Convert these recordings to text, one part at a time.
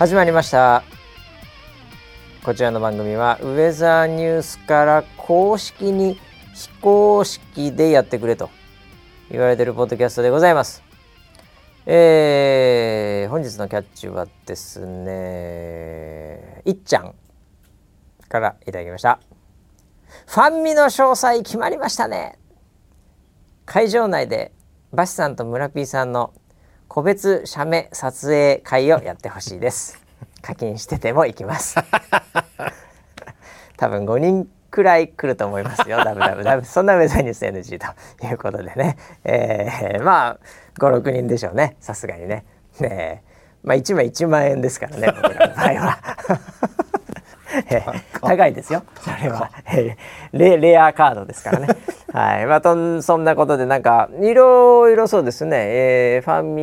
始まりました。こちらの番組はウェザーニュースから公式に非公式でやってくれと言われてるポッドキャストでございます。えー、本日のキャッチはですねいっちゃんからいただきました。ファンミの詳細決まりましたね。会場内でバシさんと村 P さんの個別写メ撮影会をやってほしいです。課金してても行きます。多分5人くらい来ると思いますよ。ダブダブダブ。そんなウェザーニュース NG ということでね、えー、まあ56人でしょうね。さすがにね。ねまあ1枚1万円ですからね僕らの場合は。え高いですよ。それは、えレレアカードですからねはい。まあとそんなことでなんかいろいろそうですね、えー、ファン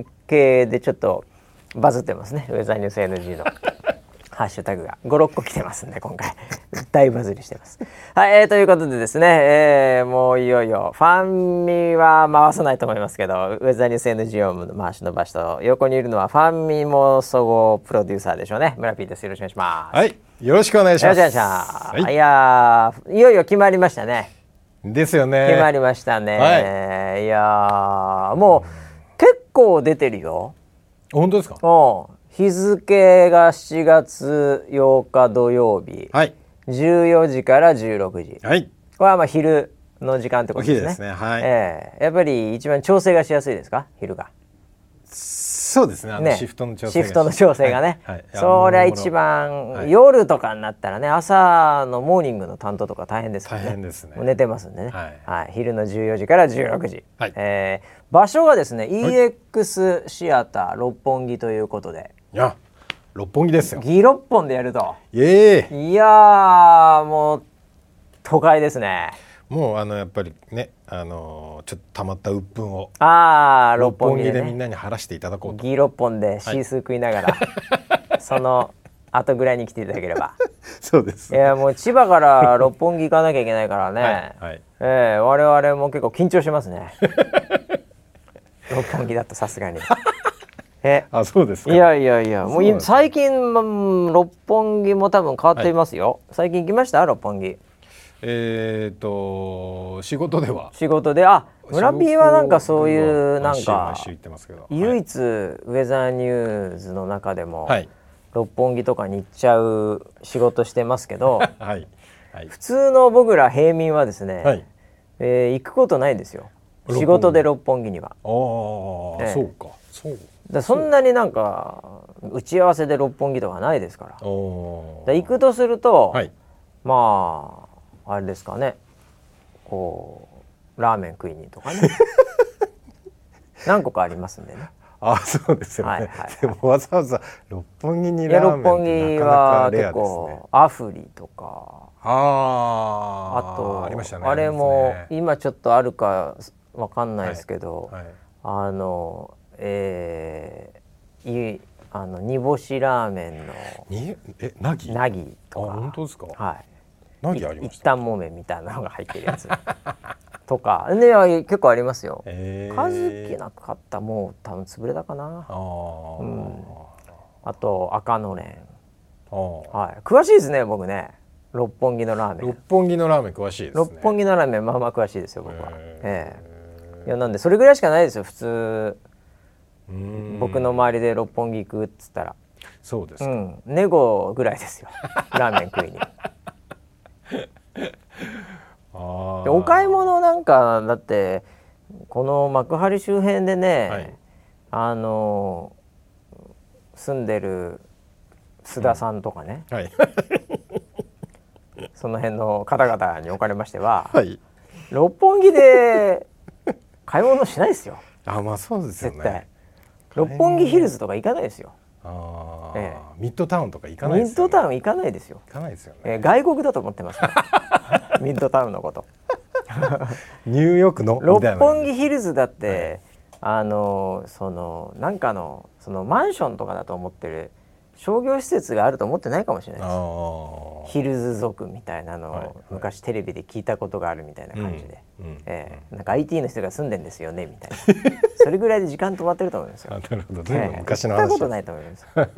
ミ系でちょっとバズってますね。ウェザーニュース NG の。ハッシュタグが。56個来てますんで今回。大バズりしてます。はい、えー、ということでですね、えー、もういよいよファンミは回さないと思いますけどウェザーニュース NG を回し伸ばしと横にいるのはファンミも総合プロデューサーでしょうね。村ピーです。よろしくお願いします。はい。よろしくお願いします。よろしくお願いします。はい、いやいよいよ決まりましたね。ですよね。決まりましたね。はい、いやもう結構出てるよ。本当ですか？うん。日付が7月8日土曜日、はい、14時から16時、はい、これはまあ昼の時間ってことですね。ですねはい、えー、やっぱり一番調整がしやすいですか？昼が。そうですね。ね。シフトの調整シフトの調整がね、はい。はい、そりゃ一番、はい、夜とかになったらね朝のモーニングの担当とか大変ですからね。大変ですね。寝てますんでね、はい。昼の14時から16時、はい。えー、場所がですね EX シアター六本木ということで。いや六本木ですよ。ギ六本でやると。いやもう都会ですね。もうあのやっぱりねあのー、ちょっとたまった鬱憤をああ六本木で、ね,、みんなに晴らしていただこうと。ギ六本でシースー食いながら、はい、その後ぐらいに来ていただければ。そうです、いやもう千葉から六本木行かなきゃいけないからね、はいはい、えー、我々も結構緊張しますね。六本木だとさすがに。え。あそうですいやいやいや。もう最近、六本木も多分変わっていますよ、はい、最近行きました？六本木えっ、ー、と仕事では。仕事であ村 P はなんかそういうなんか唯一ウェザーニューズの中でも、はい、六本木とかに行っちゃう仕事してますけど、はい。はい、普通の僕ら平民はですね、はい、えー、行くことないですよ。仕事で六本木には。ああ、えー、そうか。そう。だそんなになんか打ち合わせで六本木とかないですから。だ行くとすると、はい、まああれですかね。こうラーメン食いにとかね。何個かありますんでね。あそうですよね、はいはいはい、でもわざわざ六本木にラーメンってなかなかレアです、ね、六本木は結構アフリとか。ああとありましたねあれも、今ちょっとあるかわかんないですけど、はいはい、あのえー、いあの煮干しラーメンのにえなぎ？なぎとか。本当ですか？はいなぎありました一旦もめみたいなのが入ってるやつ。とか。ね結構ありますよ、えー、数きなかったもう多分潰れたかな。あ,、うん、あと赤のれん。はい。詳しいですね僕ね。六本木のラーメン。六本木のラーメン詳しいです、ね、六本木のラーメンまあまあ詳しいですよ僕は。ええ。ー、いやなんでそれぐらいしかないですよ普通。僕の周りで六本木行くっつったら。そうです、うん、ネゴぐらいですよ。ラーメン食いに でお買い物なんかだってこの幕張周辺でね、はい、あの住んでる須田さんとかね、うんはい、その辺の方々におかれましては、はい、六本木で買い物しないですよ。あまあそうですよね。絶対六本木ヒルズとか行かないですよ。あええ、ミッドタウンとか行かない、ね、ミッドタウン行かないですよ。行かないですよね。えー、外国だと思ってます ミッドタウンのこと。ニューヨークの？六本木ヒルズだって、はい、あのそのなんかのそのマンションとかだと思ってる商業施設があると思ってないかもしれないです。ヒルズ族みたいなのを、昔テレビで聞いたことがあるみたいな感じで、うんうん、えー、なんか IT の人が住んでんですよねみたいな。それぐらいで時間止まってると思いますよ。なるほど、えー、昔の話。ことないと思います。えー、い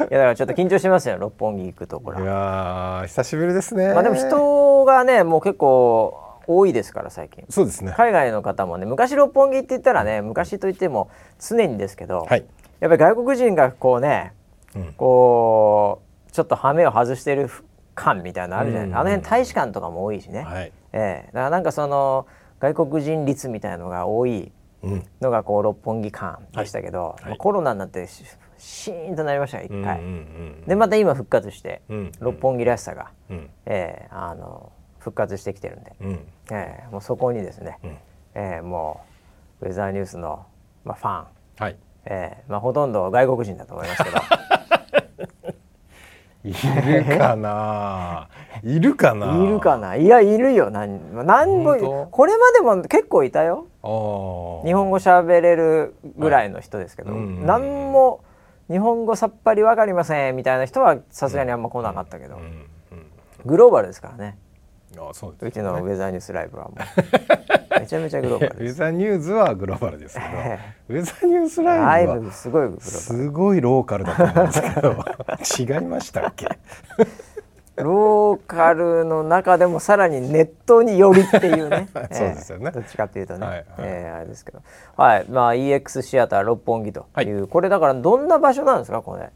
やだからちょっと緊張しますよ六本木行くところ。いや久しぶりですね。まあでも人がねもう結構多いですから最近。そうですね。海外の方もね昔六本木って言ったらね昔といっても常にですけど、はい、やっぱり外国人がこうね、うん、こうちょっと羽目を外してる感みたいなのあるじゃない。ですか、あの辺大使館とかも多いしね、はい、えー、だからなんかその外国人率みたいなのが多いのがこう六本木間でしたけど、はい、コロナになってシーンとなりました一回、うんうんうん、でまた今復活して、うんうん、六本木らしさが、うん、えー、あの復活してきてるんで、うん、えー、もうそこにですね、うん、えー、もうウェザーニュースの、まあ、ファン、はいえーまあ、ほとんど外国人だと思いますけど。いるかな？いるかな？いるかな？いやいるよ。何何もこれまでも結構いたよ。日本語喋れるぐらいの人ですけど、はい、何も日本語さっぱり分かりませんみたいな人はさすがにあんま来なかったけど、グローバルですからねあそうです、ね、うちのウェザーニュースライブはもう。めちゃめちゃグローバルウェザーニューズはグローバルですけどウェザーニュースライブはすごいすごいローカルだと思うんですけど違いましたっけ？ローカルの中でもさらにネットによりっていうね。そうですよね、えー、どっちかっていうとね、はいはい、えー、あれですけど。はい。まあ EX シアター六本木という、はい、これだからどんな場所なんですかこれ？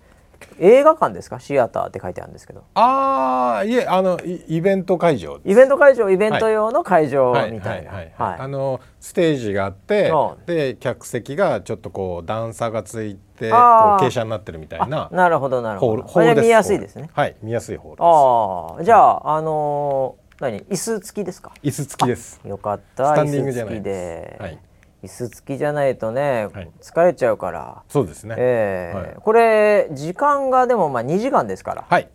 映画館ですか？シアターって書いてあるんですけど。ああいえあのイベント会場イベント会場イベント用の会場みたいな。あのステージがあってで客席がちょっとこう段差がついてこう傾斜になってるみたいななるほどなるほど。ホール見やすいですね。はい見やすいホールです。ああじゃああのー、何？椅子付きですか？椅子付きです。よかった。スタンディングじゃないで。はい椅子付きじゃないとね、はい、疲れちゃうから。そうですね、えー、はい、これ時間がでもまあ2時間ですから。はい。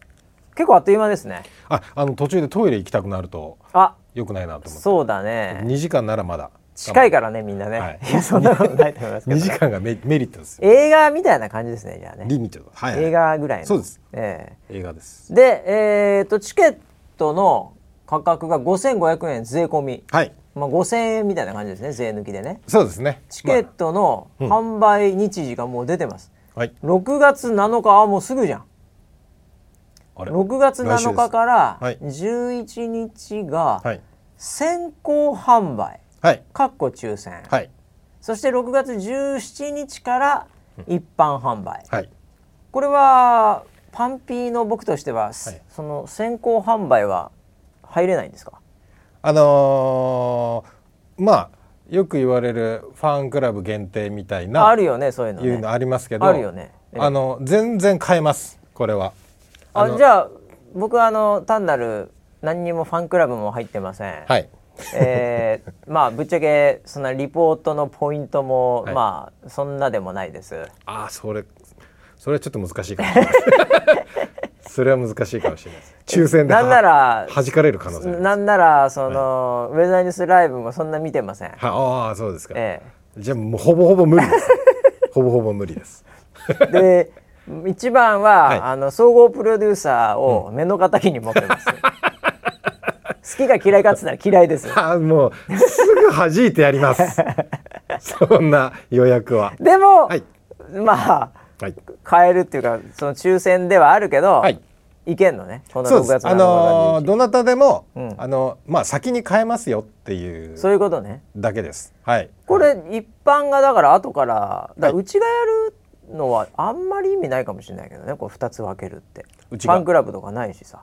結構あっという間ですね。ああの途中でトイレ行きたくなるとあよくないなと思って。そうだね。2時間ならまだ。近いからねみんなね、はい、いやそんなことないと思いますけど、2時間がメメリットです映画みたいな感じですねじゃあね。リミットはい、映画ぐらいの。そうです、えー、映画です。でえー、とチケットの価格が5500円税込み。はい。まあ、5000円みたいな感じですね税抜きでね。そうですね。チケットの販売日時がもう出てます、まあうん、6月7日あもうすぐじゃん。6月7日から11日が先行販売、はい、かっこ抽選、はい、そして6月17日から一般販売、はい、これはパンピーの僕としては、はい、その先行販売は入れないんですか？あのー、まあよく言われるファンクラブ限定みたいなあるよねそういうの、ね、いうのありますけどあるよね、あの全然買えますこれは。あじゃあ僕はあの単なる何にもファンクラブも入ってません。はい。えー、まあぶっちゃけそんなリポートのポイントも、はい、まあそんなでもないです。ああそれそれはちょっと難しいかもしれない それは難しいかもしれないです。抽選でなんなら弾かれる可能性なんならその、はい、ウェザーニュースライブもそんな見てません。ああそうですか、ええ、じゃあもうほぼほぼ無理です。ほぼほぼ無理です。で一番は、はい、あの総合プロデューサーを目の敵に持ってます、うん、好きが嫌いかっつったら嫌いです あもうすぐ弾いてやります。そんな予約は。でも、はい、まあ、はい、変えるっていうかその抽選ではあるけど、はい。いけんのね。この6月あのー、どなたでも、うん、あのまあ先に変えますよっていうそういうことね。だけです。はい。これ、一般がだから後からだうちがやるのはあんまり意味ないかもしれないけどね。これ2つ分けるって。ファンクラブとかないしさ。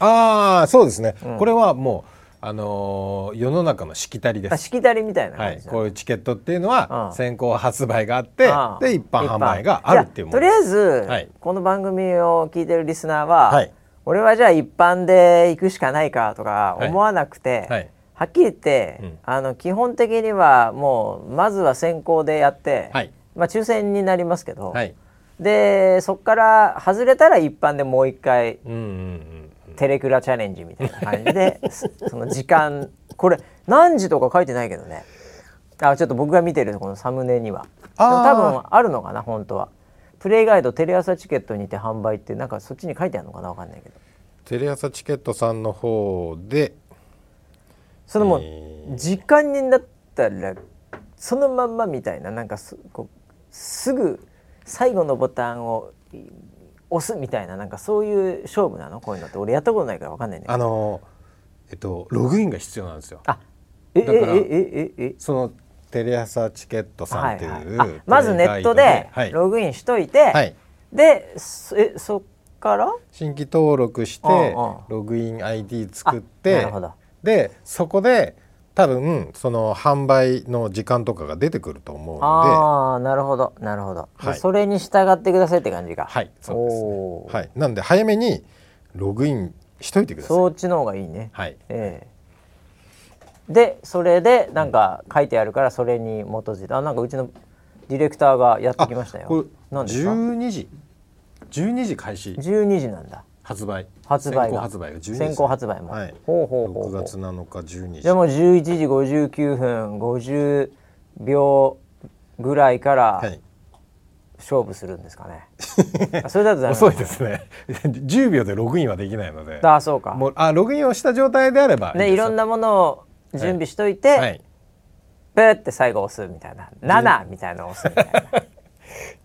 ああそうですね、うん、これはもうあのー、世の中のしきたりです。しきたりみたいな、はい、こういうチケットっていうのは先行発売があって、で一般販売があるっていうもの。とりあえず、はい、この番組を聞いてるリスナーは、はい、俺はじゃあ一般で行くしかないかとか思わなくて、はい、はっきり言って、うん、あの基本的にはもうまずは先行でやって、まあ抽選になりますけど、でそこから外れたら一般でもう一回。うんうんうんテレクラチャレンジみたいな感じで その時間これ何時とか書いてないけどね。あちょっと僕が見てるこのサムネには。多分あるのかな本当は。プレイガイドテレ朝チケットにて販売ってなんかそっちに書いてあるのかなわかんないけど。テレ朝チケットさんの方でそのもう、時間になったらそのまんまみたいななんかすこうすぐ最後のボタンを押すみたいななんかそういう勝負なの？こういうのって俺やったことないから分かんないんだけど。あのえっとログインが必要なんですよ。あえだからええええ。えそのテレ朝チケットさんっていう、はいはい。あまずネットではい。ログインしといて、はい。でそえそっから？新規登録してログイン ID 作っあてなるほど。でそこで多分その販売の時間とかが出てくると思うので。ああなるほどなるほど、ではい。それに従ってくださいって感じか。はいそうです。ねはい。なんで早めにログインしといてください。そっちの方がいいね。はい。ええ。でそれでなんか書いてあるからそれに基づいて。あなんかうちのディレクターがやってきましたこよれ何ですか？12時。12時開始。12時なんだ発売。発売が。先行発売が12時先行発売も、はい。ほうほうほうほ6う月7日12時じゃあもう11時59分50秒ぐらいからはい。勝負するんですかね、あそれだと遅いですね。10秒でログインはできないので。ああそうか。もうあログインをした状態であればねいろんなものを準備しといて、はい。プーって最後押すみたいな。7 みたいなの押すみたいな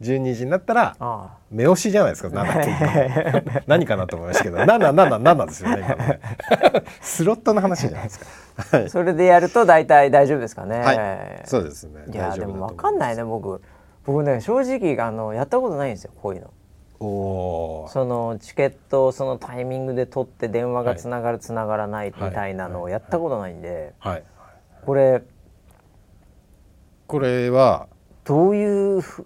12時になったらあ目押しじゃないですか7って言っても何かなと思いましたけど。777ですよね今ね。スロットの話じゃないですか。あそれでやると大体大丈夫ですかね、はい。そうですね。いやでも分かんないね僕。僕ね正直あのやったことないんですよこういうの。おそのチケットをそのタイミングで取って電話がつながるつながらないみたいなのをやったことないんで。はい。これこれはどういうふ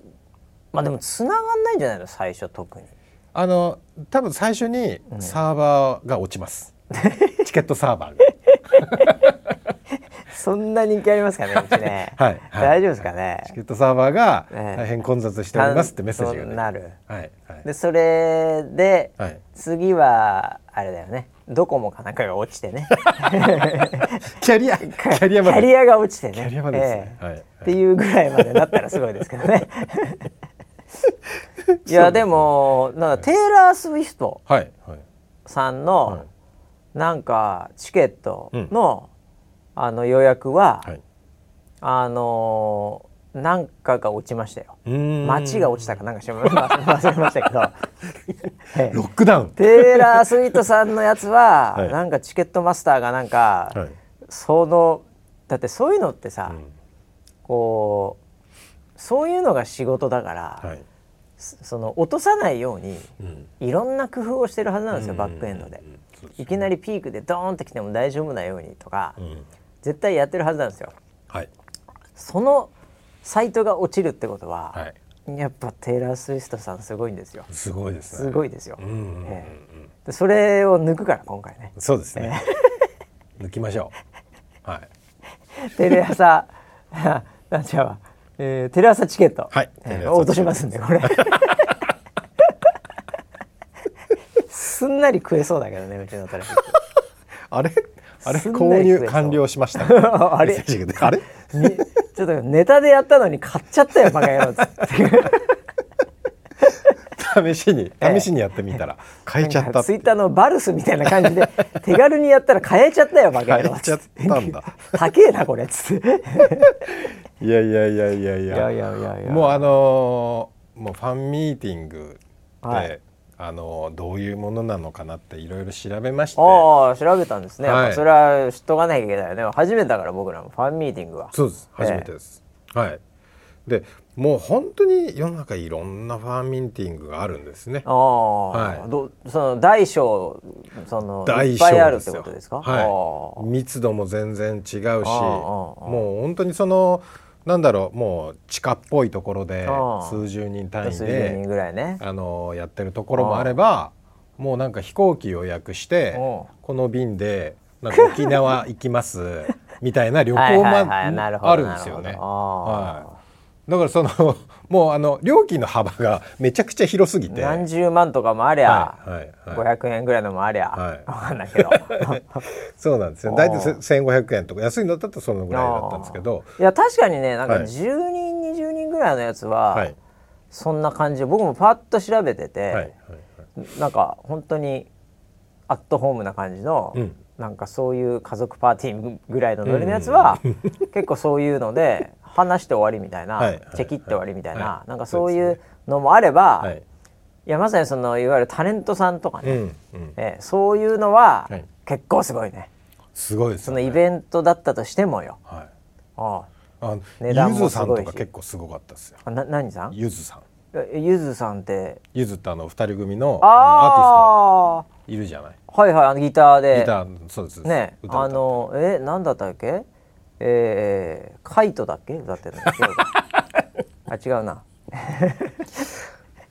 まあでもつながんないんじゃないの？最初特に。あの多分最初にサーバーが落ちます、チケットサーバー そんな人気ありますかねうちね、はいはい。大丈夫ですかね？がチケットサーバーがええ。大変混雑しておりますってメッセージが、ね、なる。はいはい。でそれで、はい。次はあれだよね。ドコモかなんかが落ちてね。キャリアキャリアキャリアが落ちてね。キャリアまでですね。ええ。はいはい。っていうぐらいまでなったらすごいですけどねいやでもなんかテイラー・スウィフトさんの、はい。なんかチケットの,、あの予約は、はい。あのーなんかが落ちましたよ。街が落ちたかなんかしま 忘れましたけど、え えロックダウン。テイラー・スウィフトさんのやつは、はい。なんかチケットマスターがなんか、はい。そのだってそういうのってさ、うん。こうそういうのが仕事だから、はい。そその落とさないようにうん。いろんな工夫をしてるはずなんですよ、うん。バックエンドで。いきなりピークでドーンってきても大丈夫なようにとか、うん。絶対やってるはずなんですよ。はい。そのサイトが落ちるってことは、はい。やっぱテイラー・スウィフトさんすごいんですよ。すごいですね。すごいですよ、それを抜くから今回ね。そうですね。抜きましょう。はい。テレ朝 なんちゃうわ、えー、テレ朝チケット、はい。えー落としますんでこれ。すんなり食えそうだけどねうちのトラフィック。あれ？あれ？購入完了しました。あれ？あれ？にちょっとネタでやったのに買っちゃったよバカ野郎っつって試しに試しにやってみたら変えちゃったツイッターのバルスみたいな感じで 手軽にやったら変えちゃったよバカ野郎変えちゃったんだ。高えなこれっつって。いやいやいやいやいや。いやもうあのー、もうファンミーティングで、はい、あの、どういうものなのかなっていろいろ調べまして。ああ調べたんですね、はい、それは知っとかなきゃいけないよね。初めてだから僕らも。ファンミーティングは。そうです。初めてです、えー、はい。でもう本当に世の中いろんなファンミーティングがあるんですね。ああ、はい。どその大小その大いっぱいあるってことですか、はい、密度も全然違うしもう本当にそのなんだろうもう地下っぽいところで数十人あ単位数十人でぐらいね。あのやってるところもあればもうなんか飛行機予約してこの便でなんか沖縄行きますみたいな旅行 はいもあるんですよね。はいだからその もうあの料金の幅がめちゃくちゃ広すぎて。何十万とかもありゃ、はいはいはい。500円ぐらいのもありゃ、はい。わかんないけど。そうなんですよ。大体せ1500円とか安いのだとそのぐらいだったんですけど。いや確かにねなんかはい。10人20人ぐらいのやつは、はい。そんな感じで僕もパッと調べてて、はいはいなんか本当にアットホームな感じの、うん。なんかそういう家族パーティーぐらいのノリのやつは、結構そういうので話して終わりみたいな、はいはいチェキって終わりみたいな、はい。なんかそういうのもあれば、はい。いやまさにそのいわゆるタレントさんとかね、うんうん。えーそういうのは、はい。結構すごいね。すごいですね。そのイベントだったとしてもよ。はい。ああ値段もすごいし。とか結構すごかったですよ。あな何さん？ゆずさん。えゆずさんって？ゆずってあの二人組のアーティストいるじゃない？ーはいはいあのギターで。ギターそうですねあのえなんだったっけ？えー、カイトだっけ？歌ってるの。あ違うな。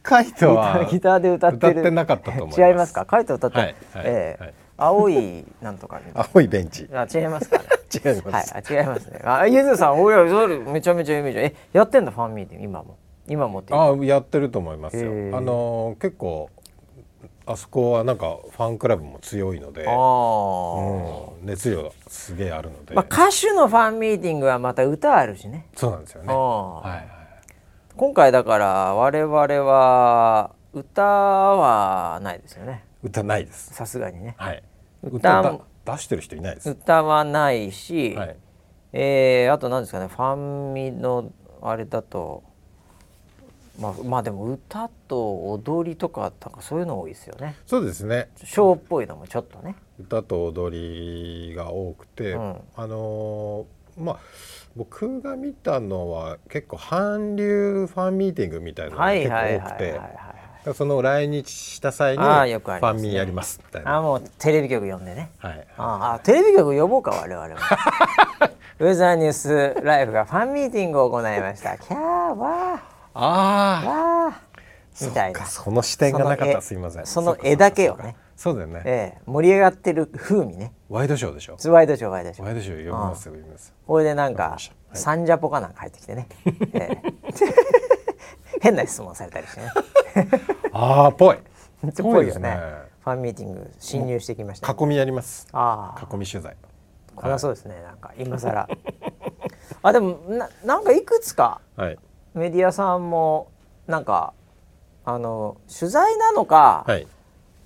カイトギタはーギターで歌ってる。なかったと思います。違いますか？カイト歌ってる、はいはいえーはい。青いなんとか青いベンチ。なあ違いますかね 違います、はいあ違いますね。あゆずさんおやそれめちゃめちゃイメージえやってんだファンミーティング？今も。今もってあやってると思いますよ。あの結構あそこはなんかファンクラブも強いのでうん熱量がすげえあるので、まあ、歌手のファンミーティングはまた歌あるしね。そうなんですよね。はいはい今回だから我々は歌はないですよね。歌ないです。さすがにね。はい。歌出してる人いないです。歌はないし、はい。えーあと何ですかね。ファンミのあれだとまあまあでも歌と踊りとかなんかそういうの多いですよね。そうですね。ショーっぽいのもちょっとね。歌と踊りが多くて、うん。あのーまあ僕が見たのは結構韓流ファンミーティングみたいなのがはい結構多くてはいその来日した際にファンミーやりますみたいな。あもうテレビ局呼んでね。はいああテレビ局呼ぼうか我々は ウェザーニュースライブがファンミーティングを行いました。キャーわああみたいな。その視点がなかった。すいません。その絵だけをね。そうだよね、ええ。盛り上がってる風味ね。ワイドショーでしょ？ワイドショーワイドショー。ワイドショー読みます読みますこれでなんかサンジャポかなんか入ってきてね、ええ。変な質問されたりしてね。ああぽい。っぽいよね。ファンミーティング侵入してきました、ね、囲みやります。ああ囲み取材。これはそうですね。なんか今更。あでもななんかいくつかはいメディアさんもなんかあの取材なのか、はい。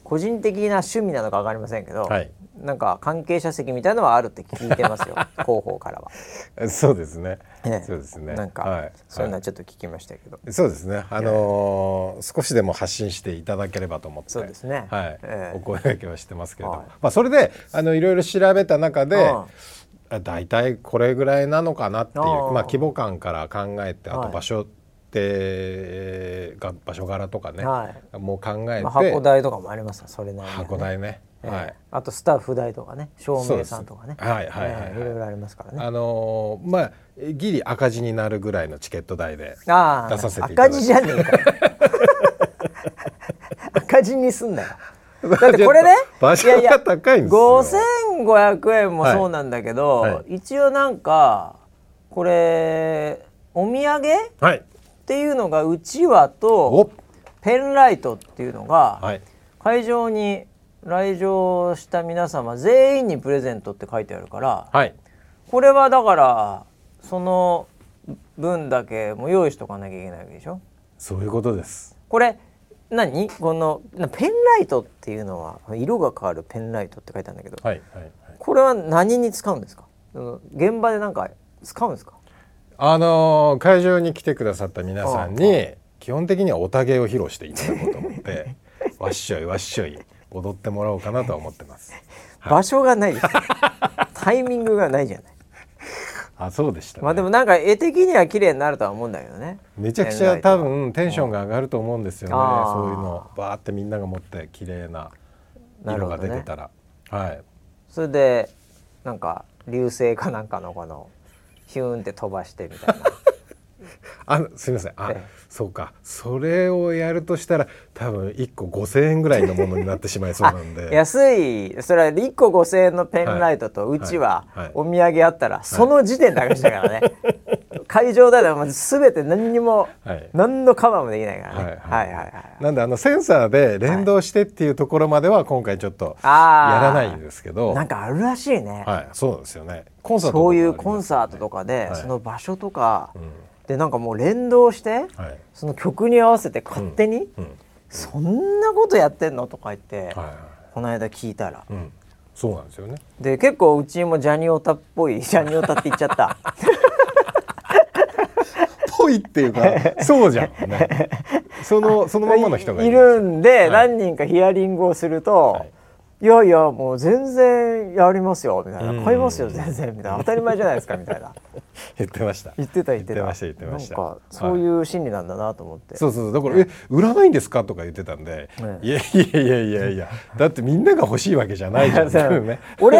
個人的な趣味なのか分かりませんけど、はい。なんか関係者席みたいのはあるって聞いてますよ 広報からは、そうですね、ええ。そうですね。なんか、はい。そういうのははちょっと聞きましたけど、い。そうですね。あのー少しでも発信していただければと思ってそうですね。はい、ええ。お声掛けはしてますけれども、はい。まあそれであのいろいろ調べた中で、うん。あ大体これぐらいなのかなっていうまあ規模感から考えてあはい。と場所って、が場所柄とかね、はもう考えて、まあ、箱代とかもありますよそれなりにはね。箱代ね、ええ。はい。あとスタッフ代とかね照明さんとかね。はいはいはいはい。ええいろいろありますからね。あのーまあギリ赤字になるぐらいのチケット代で出させていただいて。赤字じゃねえか。よ 赤字にすんなよ だってこれね 場所が高いんですよ。5500円もそうなんだけど、はい。は一応なんかこれお土産っはい。ていうのがうちわとおペンライトっていうのがはい。会場に来場した皆様全員にプレゼントって書いてあるからはい。これはだからその分だけも用意しとかなきゃいけないわけでしょ？そういうことです。これ何？このなペンライトっていうのは色が変わるペンライトって書いてあるんだけどはいはいはい。これは何に使うんですか？うん現場でなんか使うんですか？あのー会場に来てくださった皆さんに基本的にはおたげを披露していただこうと思って わっしょいわっしょい踊ってもらおうかなとは思ってます。場所がないですよタイミングがないじゃないあそうでした、ね、まあでもなんか絵的には綺麗になるとは思うんだけどね。めちゃくちゃ多分テンションが上がると思うんですよね。あー。そういうのバーってみんなが持って綺麗な色が出てたら、はい。それでなんか流星かなんかのこのヒューンって飛ばしてみたいな。あすみません。あ、ええそうか。それをやるとしたら多分1個5,000円ぐらいのものになってしまいそうなんで。安い。それは1個5,000円のペンライトとうちはお土産あったらその時点で赤字だからね、会場だとまず全て何にもはい。何のカバーもできないからね、はいはい。はいはいなんであのセンサーで連動してっていうところまでは今回ちょっとやらないんですけど。なんかあるらしいね、はい。そうですよね。コンサートとかそういうコンサートとかで、はい。その場所とか、うんでなんかもう連動してはい。その曲に合わせて勝手に、うん。そんなことやってんのとか言って、はいはこの間聞いたら。いうん。そうなんですよね。で結構うちもジャニオタっぽい ジャニオタって言っちゃった。ぽいっていうか そうじゃんね。そのそのまんまの人がいるんで、はい。何人かヒアリングをすると、はいい、やいやもう全然やりますよみたいうん。な買いますよ全然みたいな。当たり前じゃないですかみたいな。言ってました。言ってた言ってた。言ってました言ってました。なんかそういう心理なんだなと思って、そうそうそう。だから「え売らないんですか?」とか言ってたんで。ね「いやいやいやいやいや。だってみんなが欲しいわけじゃないじゃん」俺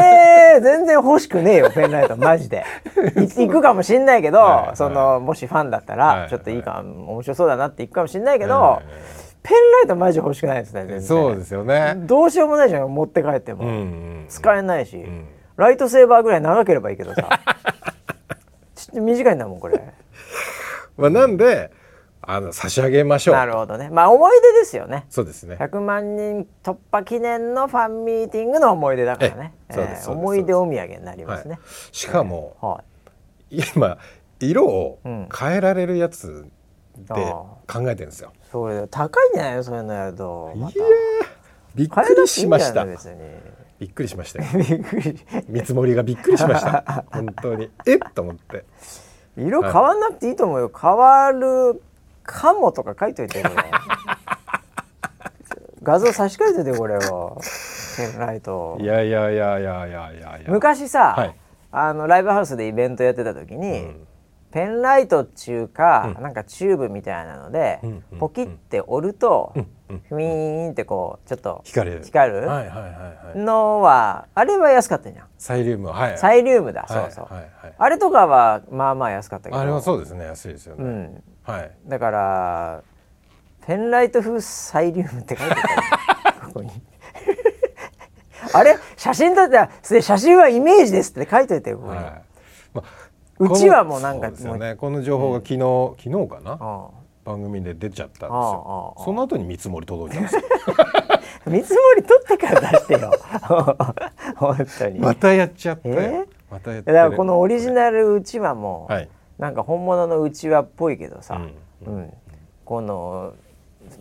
全然欲しくねえよペンライトマジで。い行くかもしんないけど、はいはい。そのもしファンだったら、はいちょっといいか面白そうだなって行くかもしんないけど、はいペンライトマジ欲しくないですね全然。そうですよね。どうしようもないじゃん持って帰っても、うんうん使えないし、ん。ライトセーバーぐらい長ければいいけどさ。ちょっと短いんだもんこれ。まあなんであの差し上げましょう。なるほどね。まあ思い出ですよね。そうですね。100万人突破記念のファンミーティングの思い出だからね。ええそうですそうです。思い出お土産になりますね、はい。しかもは今色をうん。変えられるやつであ考えてるんですよ。い、それ高いんじゃない？のそういうのやると。またいやーびっくりしました。びっくりしましたよ。別にびっくり見積もりがびっくりしました。本当に。えっ？と思って。色変わんなくていいと思うよ。変わるかもとか書いといて 画像差し替えててこれを。ペンライトいやいやいやいやいやいやいや。昔さ、はい。あのライブハウスでイベントやってた時に、うんペンライトっちゅうか、うん。なんかチューブみたいなので、うんうんポキって折ると、うんうん。フィーンってこうちょっと光る。光る。のはあれは安かったじゃん。サイリウムはい。サイリウムだ、はいそうそう、はいはい。あれとかはまあまあ安かったけど。あれはそうですね。安いですよね、うん。はい。だからペンライト風サイリウムって書いてたよ。ここに。あれ？写真撮ってあで写真はイメージですって書いといてよここに、はい。まあうちはもうなんかですよね。この情報が昨日、昨日かな？あ番組で出ちゃったんですよ。その後に見積もり届いたんですよ。あ 見積もり取ってから出してよ。本当に、またやっちゃったよ、え？またやっだからこのオリジナルうちわも、はい。なんか本物のうちわっぽいけどさ、うん。うん。この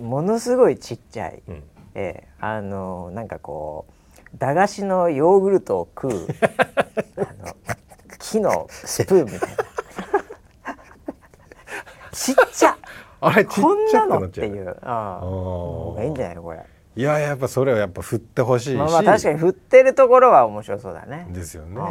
ものすごいちっちゃい、うん。ええあのなんかこう駄菓子のヨーグルトを食う あの木のスプーンみたいな。ちっちゃ。あれこんなのっていう。ああ。いいんじゃないのこれ。いややっぱそれはやっぱ振ってほしいし、まあまあ確かに振ってるところは面白そうだね。ですよね。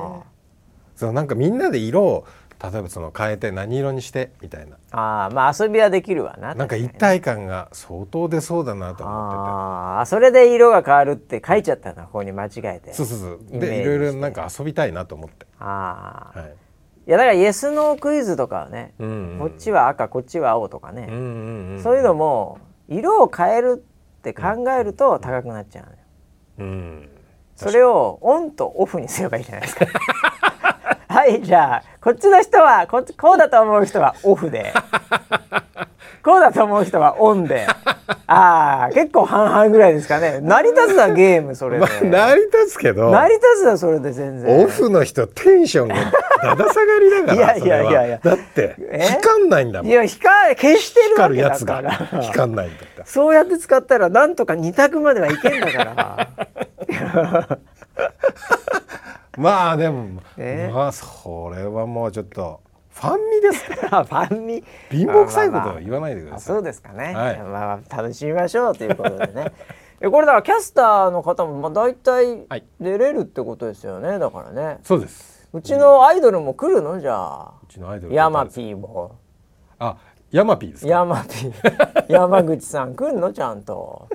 そうなんかみんなで色を例えばその変えて何色にしてみたいな。ああまあ遊びはできるわななんか一体感が相当出そうだなと思っああそれで色が変わるって書いちゃったなここに間違えて。ててそうそう。そうでいろいろなんか遊びたいなと思って。ああ、はい。いやだからイエスノークイズとかはね、うんうん。こっちは赤こっちは青とかね、うんうんうんそういうのも色を変えるって考えると高くなっちゃうのよ、うん。それをオンとオフにすればいいじゃないですか はいじゃあこっちの人はこっちこうだと思う人はオフで。こうだと思う人はオンで。ああ結構半々ぐらいですかね。成り立つなゲームそれで、まあ成り立つけど。成り立つなそれで全然。オフの人テンションがだだ下がりだからいやいやいやいや。だってえ？光んないんだもん。いや光消してるわけだ光るやつが。から光んないんだったそうやって使ったらなんとか二択まではいけんだから まあでも、えまあそれはもうちょっとファンミですか。ら ファンミ貧乏くさいこまあまあとは言わないでくあださい、そうですかね、はい。まあ楽しみましょうということでね。えこれだからキャスターの方もまあ大体はい。出れるってことですよね。だからね。そうです。うちのアイドルも来るの？じゃあ。うちのアイドルヤマピーも。あヤマピーですか。ヤマピー山口さん来るの？ちゃんと。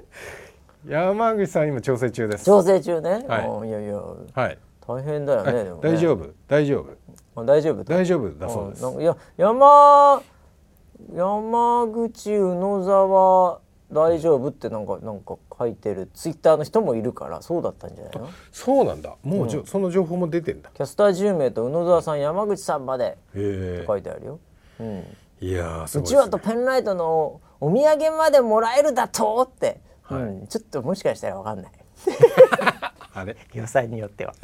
山口さん今調整中です。調整中ね、はい。うんいやいや。はい、大変だよねえでもね。大丈夫？大丈夫？あ大丈夫大丈夫だそうです、いや山山口宇野沢大丈夫ってなんかなんか書いてるツイッターの人もいるからそうだったんじゃないの？そうなんだ。もうじょ、その情報も出てんだ。キャスター10名と宇野沢さん山口さんまでへえ。書いてあるよ、うん、いやーすうごいね。ちわとペンライトのお土産までもらえるだとって、うん、ちょっともしかしたらわかんない あれ？予算によっては。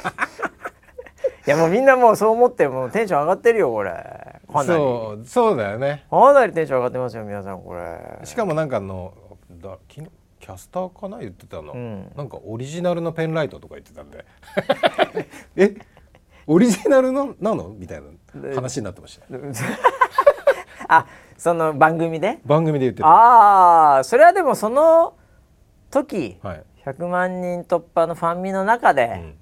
いやもうみんなもうそう思ってもうテンション上がってるよこれ。かなり。そうそうだよね。かなりテンション上がってますよ皆さんこれ。しかもなんかあのだ昨日キャスターかな言ってたの、ん。なんかオリジナルのペンライトとか言ってたんで。え？オリジナルのなの？みたいな話になってました。よ あその番組で？番組で言ってたああそれはでもその時、はい、100万人突破のファンミの中で、うん。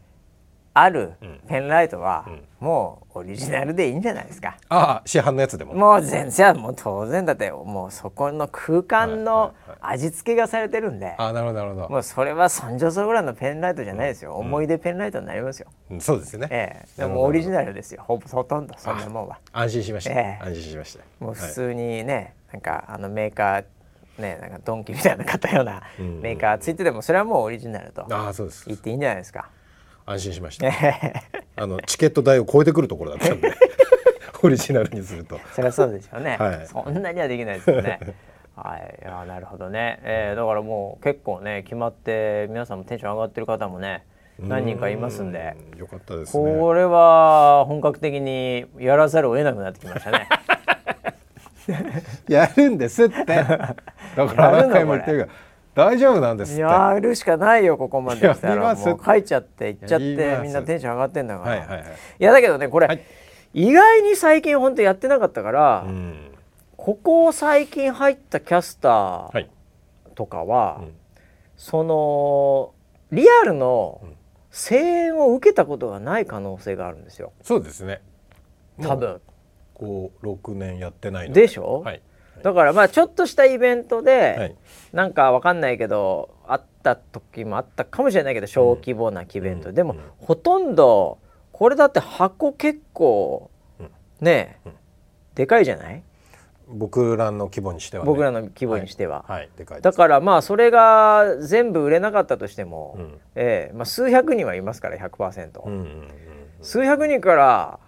あるん。ペンライトは、ん。もうオリジナルでいいんじゃないですか。ああ市販のやつでも。もう全然もう当然だってもうそこの空間はいの味付けがされてるんで、ああなるほどなるほど。もうそれはそんじょそこらのペンライトじゃないですよ、思い出ペンライトになりますよ。うんそうですね、ええ。でもオリジナルですよ。ほぼほとんどそんなもんは。安心しました、ええ。安心しました。もう普はい通にね、なんかあのメーカーねなんかドンキみたいな買ったようなうん。メーカーついててもそれはもうオリジナルと言っていいんじゃないですか。安心しました。ええあのチケット代を超えてくるところだったんで。オリジナルにすると。そりゃそうでしょうね、はい。そんなにはできないですよね。はい。いやなるほどね、えーだからもう結構ね決まって皆さんもテンション上がってる方もね何人かいますんで。うんよかったですね。これは本格的にやらざるを得なくなってきましたね やるんですって。だから何回も言ってるから大丈夫なんですって。やるしかないよここまで。来たらもう書いちゃって行っちゃってみんなテンション上がってんだから、はいはいはいい。やだけどねこれ、はい。意外に最近本当やってなかったから、うん。ここ最近入ったキャスターはい。とかは、うん。そのリアルの声援を受けたことがない可能性があるんですよ。そうですね。多分。こう6年やってないので。でしょ、はい。だからまあちょっとしたイベントで、はい。なんかわかんないけどあった時もあったかもしれないけど小規模なイベント、でも、うん。ほとんどこれだって箱結構、うんねえ、うん。でかいじゃない？僕らの規模にしてはね。僕らの規模にしては。はい。でかいだからまあそれが全部売れなかったとしても、うん。ええ。まあ、数百人はいますから100%、うんうんうん数百人からうん「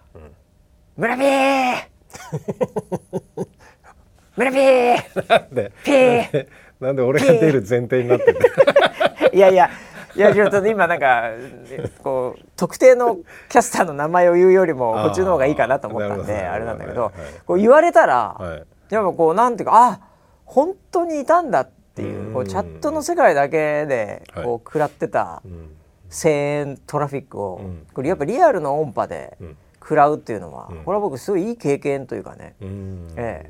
村ピー。村ピー。なんでピー。なんで俺が出る前提になってていやいやいやちょっと今なんかこう特定のキャスターの名前を言うよりもこっちの方がいいかなと思ったんであれなんだけど、こう言われたら、はい。やっぱこうなんていうかあ本当にいたんだっていううん。こうチャットの世界だけではい。こう食らってたうん。声援トラフィックを、うん。これやっぱリアルの音波でうん食らうっていうのは、うん。これは僕すごいいい経験というかね。うん。え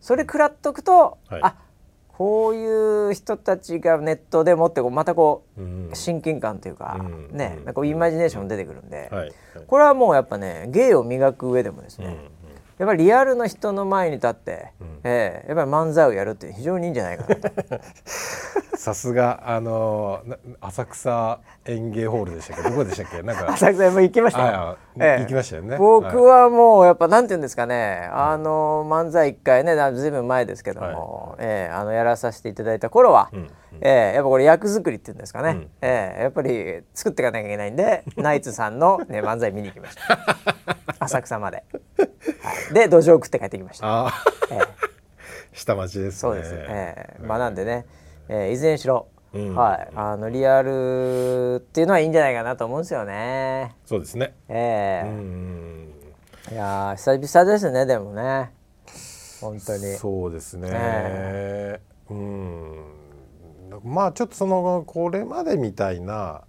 それ食らっとくと、はい。あこういう人たちがネットでもってこうまたこううん。親近感というか、うん。ねうん。なんかこうイマジネーション出てくるんで、はい。これはもうやっぱね芸を磨く上でもですね、うんやっぱりリアルの人の前に立って、うん。ええやっぱり漫才をやるって非常にいいんじゃないかなと。さすがあのな浅草園芸ホールでしたっけ？どこでしたっけ？なんか。浅草も行きましたよ。ええ。行きましたよね。僕はもうやっぱなんて言うんですかね、あの漫才一回ねずいぶん前ですけども、ええあのやらさせていただいた頃は、うんうんええやっぱこれ役作りっていうんですかね、うん。ええやっぱり作っていかなきゃいけないんで ナイツさんの、ね、漫才見に行きました。浅草まで、はい、で土壌食って帰ってきました、ええ。下町ですね。そうです、ええ。まあなんでね、ええいずれにしろ、うん。はい、あのリアルっていうのはいいんじゃないかなと思うんですよね。そうですね。ええ。うんいやー久々ですねでもね。本当に。そうですね、え。うんまあちょっとそのこれまでみたいな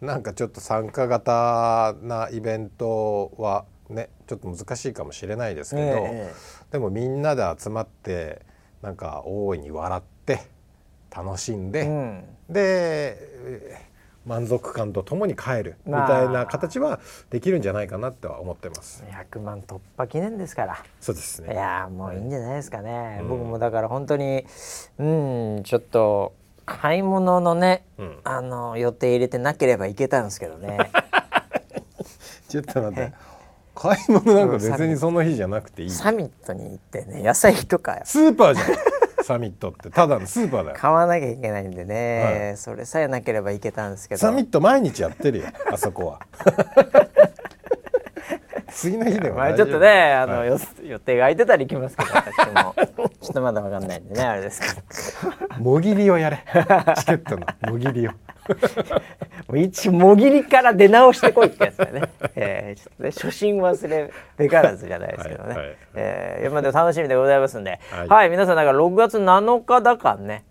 なんかちょっと参加型なイベントはねちょっと難しいかもしれないですけど、えでもみんなで集まってなんか大いに笑って楽しんで、うんでえー満足感とともに帰るみまあたいな形はできるんじゃないかなっては思ってます。100万突破記念ですから。そうですね。いやーもういいんじゃないですかね、うん僕もだから本当にうんちょっと買い物のね、うんあの予定入れてなければいけたんですけどね ちょっと待って。買い物なんか別にその日じゃなくていい？スサミットに行ってね野菜とかーパーじゃん。サミットってただのスーパーだよ。買わなきゃいけないんでね、それさえなければいけたんですけどサミット毎日やってるよ。あそこは。次の日でもまあちょっとねあの、はいよ予定が空いてたら行きますけど私もちょっとまだわかんないんでねあれですけどもぎりをやれ。チケットのもぎりを。もう一もぎりから出直してこいってやつだよね。えー、ちょっとね初心忘れべからずじゃないですけどね。はいはいえまあでも楽しみでございますんで、は、はいい皆さんだから6月7日だからね。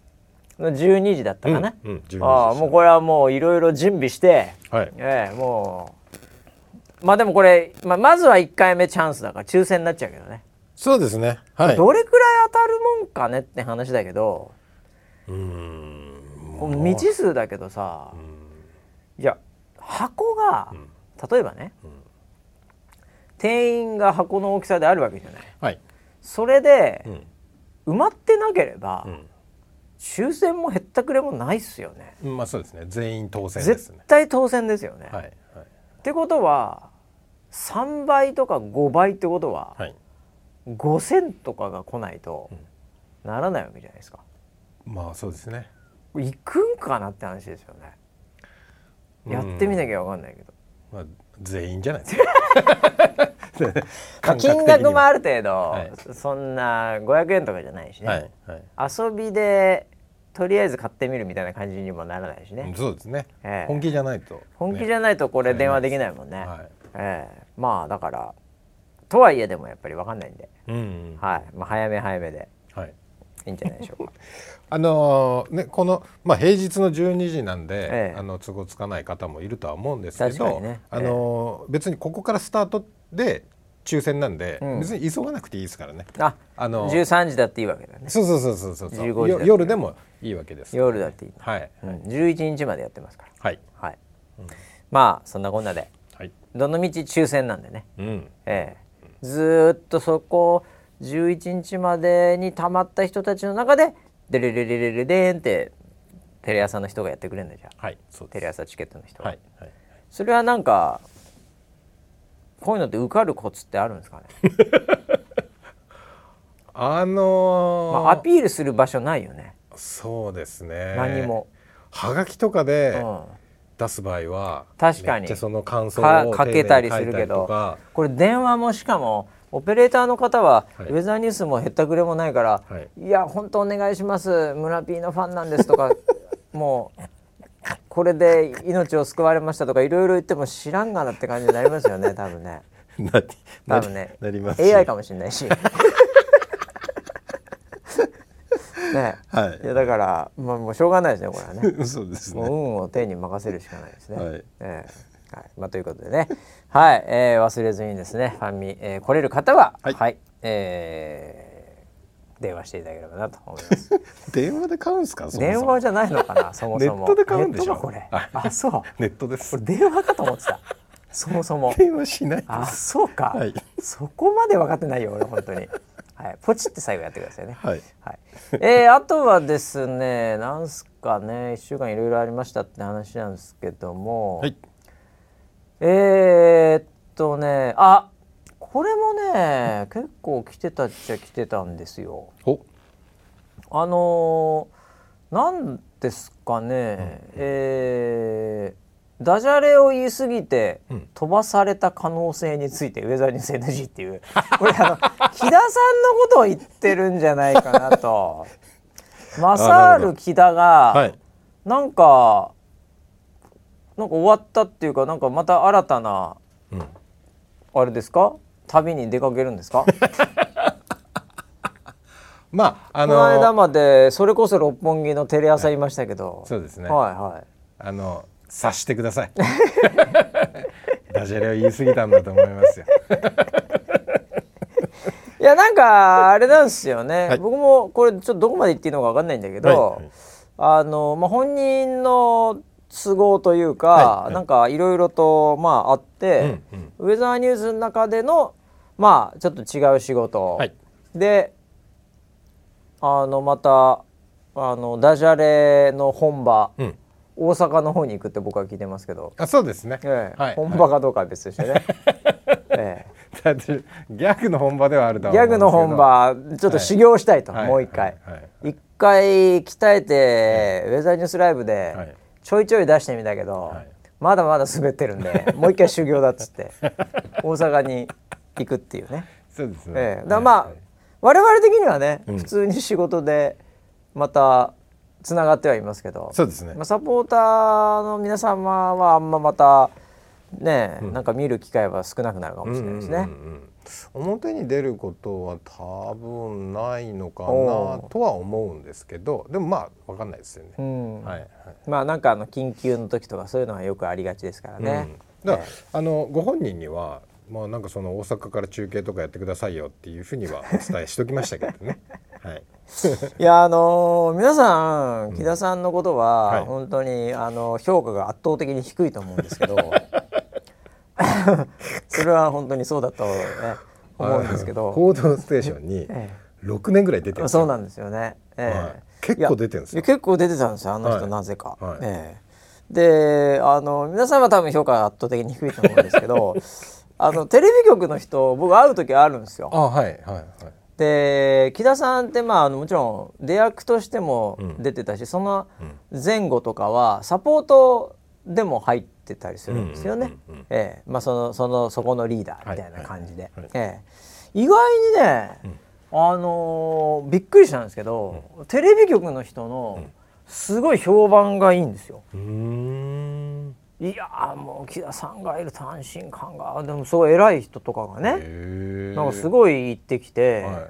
の12時だったかな。うんうん12時でしたああもうこれはもういろいろ準備して、はいええもうまあでもこれ、まあ、まずは1回目チャンスだから抽選になっちゃうけどね。そうですね。はい。どれくらい当たるもんかねって話だけど、うーん。未知数だけどさ、いや箱が、例えばね、定員が箱の大きさであるわけじゃない。はい。それでうん。埋まってなければ、ん。抽選もへったくれもないっすよね。まあそうですね。全員当選です絶ね対当選ですよね、はいはい。ってことは3倍とか5倍ってことは、はい。5,000とかが来ないとならないわけじゃないですか。まあそうですね。行くんかなって話ですよね。やってみなきゃわかんないけど、まあ全員じゃないですか。金額もある程度、はい。そんな500円とかじゃないしね、はいはい。遊びでとりあえず買ってみるみたいな感じにもならないしね、うんそうですね。ええ。本気じゃないと本気じねゃないとこれ電話できないもんね、はいええ。まあだからとはいえでもやっぱり分かんないんで、うんうん。はい。まあ、早め早めで。はい。いいんじゃないでしょうか。あのーねこのまあ平日の12時なんで、ええ。あの都合つかない方もいるとは思うんですけど、あのー別にここからスタートで抽選なんで、うん。別に急がなくていいですからね。ああの13時だっていいわけだね。そうそうそうそうそう。そう15時だよ夜でもいいわけです。夜だっていい、はい。うん、11日までやってますから。はい。はい、まあそんなこんなで。はい。どのみち抽選なんでね。うん。ええ。ずーっとそこ11日までにたまった人たちの中でデレレレレレデーンってテレ朝の人がやってくれるんだじゃあ。はいそう。テレ朝チケットの人が、はいはい。それはなんかこういうのって受かるコツってあるんですかね、あのーまあ、アピールする場所ないよね、そうですね。何も、はがきとかうでん、出す場合は、確かに。その感想かをかけたりするけど。か。これ電話もしかもオペレーターの方は、はい。ウェザーニュースもへったくれもないから、はい。いや本当お願いします。村 P のファンなんですとか もうこれで命を救われましたとかいろいろ言っても知らんがなって感じになりますよね多分ね。なり多分ね。なりますし。AI かもしれないしねはいいやだから、まあ、もうしょうがないですねこれはね そうですね。運を天に任せるしかないですね。はいええはいまあ、ということでね、はい、えー忘れずにですね、ファンミ、えー来れる方は、は、はいいえー電話していただければなと思います。電話で買うんですか？そもそも電話じゃないのかな、そもそも。ネットで買うんでしょ？これ。はいあ、そう。ネットですこ。れ電話かと思ってた。そもそも。電話しないあ。そうか。はいそこまで分かってないよ、俺本当に。はい、ポチって最後やってくださいね。はい。はい、えー、あとはですねなんすかね1週間いろいろありましたって話なんですけども、はい。えー、っとねあこれもね結構来てたっちゃ来てたんですよ。お、あのー、なんですかね、えーダジャレを言い過ぎてうん飛ばされた可能性についてウェザーニュース NG っていうこれあの 木田さんのことを言ってるんじゃないかなと。マサール木田が、はい。なんかなんか終わったっていうかなんかまた新たなうん。あれですか？旅に出かけるんですか？まああこの間のまでそれこそ六本木のテレ朝いましたけど、そうですね。はいはいあの察してください。ダジャレを言い過ぎたんだと思いますよ。いやなんかあれなんですよね、はい。僕もこれちょっとどこまで言っていいのかわかんないんだけど、はい。はい。あのまあ本人の都合というか、はい。はい。なんかいろいろとまああって、ウェザーニュースの中でのまあちょっと違う仕事、はい。であのまたあのダジャレの本場、うん。大阪の方に行くって僕は聞いてますけど、あそうですね。ええ。はい。本場かどうかは別としてね、ええ。だってギャグの本場ではあるとはギャグの本場ちょっと修行したいと、はい。もう一回、はい。はい。一回鍛えて、ウェザーニュースライブではい。ちょいちょい出してみたけど、はい。まだまだ滑ってるんで もう一回修行だっつって大阪に行くっていうね、そうですね。ええ。だまあ、我々的にはね、うん。普通に仕事でまたつながってはいますけど。そうですね。まあ、サポーターの皆様はあんままたね、なんか見る機会は少なくなるかもしれないですね。うんうんうん表に出ることは多分ないのかなとは思うんですけどでもまあ分かんないですよね。うん。はいはい。まあなんかあの緊急の時とかそういうのはよくありがちですからね。うん。だから、あのご本人にはまあなんかその大阪から中継とかやってくださいよっていうふうにはお伝えしときましたけどね。はい。いやあのー皆さん木田さん。のことは、はい。本当にあの評価が圧倒的に低いと思うんですけど それは本当にそうだと、ね、思うんですけど、報道ステーションにえ6年ぐらい出てるそうなんですよね。ええ。はい。結構出てるんです結構出てたんですよあの人、はい。なぜか。はい。ええ。であの皆さんは多分評価が圧倒的に低いと思うんですけど あのテレビ局の人僕会う時あるんですよ。あはいはいはい。で木田さんってまああのもちろん出役としてもうん。出てたし、その前後とかはサポートでも入ってたりするんですよね。うんうんうんうん。ええ。まあそのそのそこのリーダーみたいな感じで、ええ。意外にね、あのーびっくりしたんですけど、テレビ局の人のすごい評判がいいんですよ。いやーもう木田さんがいると安心感がでもすごい偉い人とかがね、へなんかすい。ごい言ってきて。はいはい。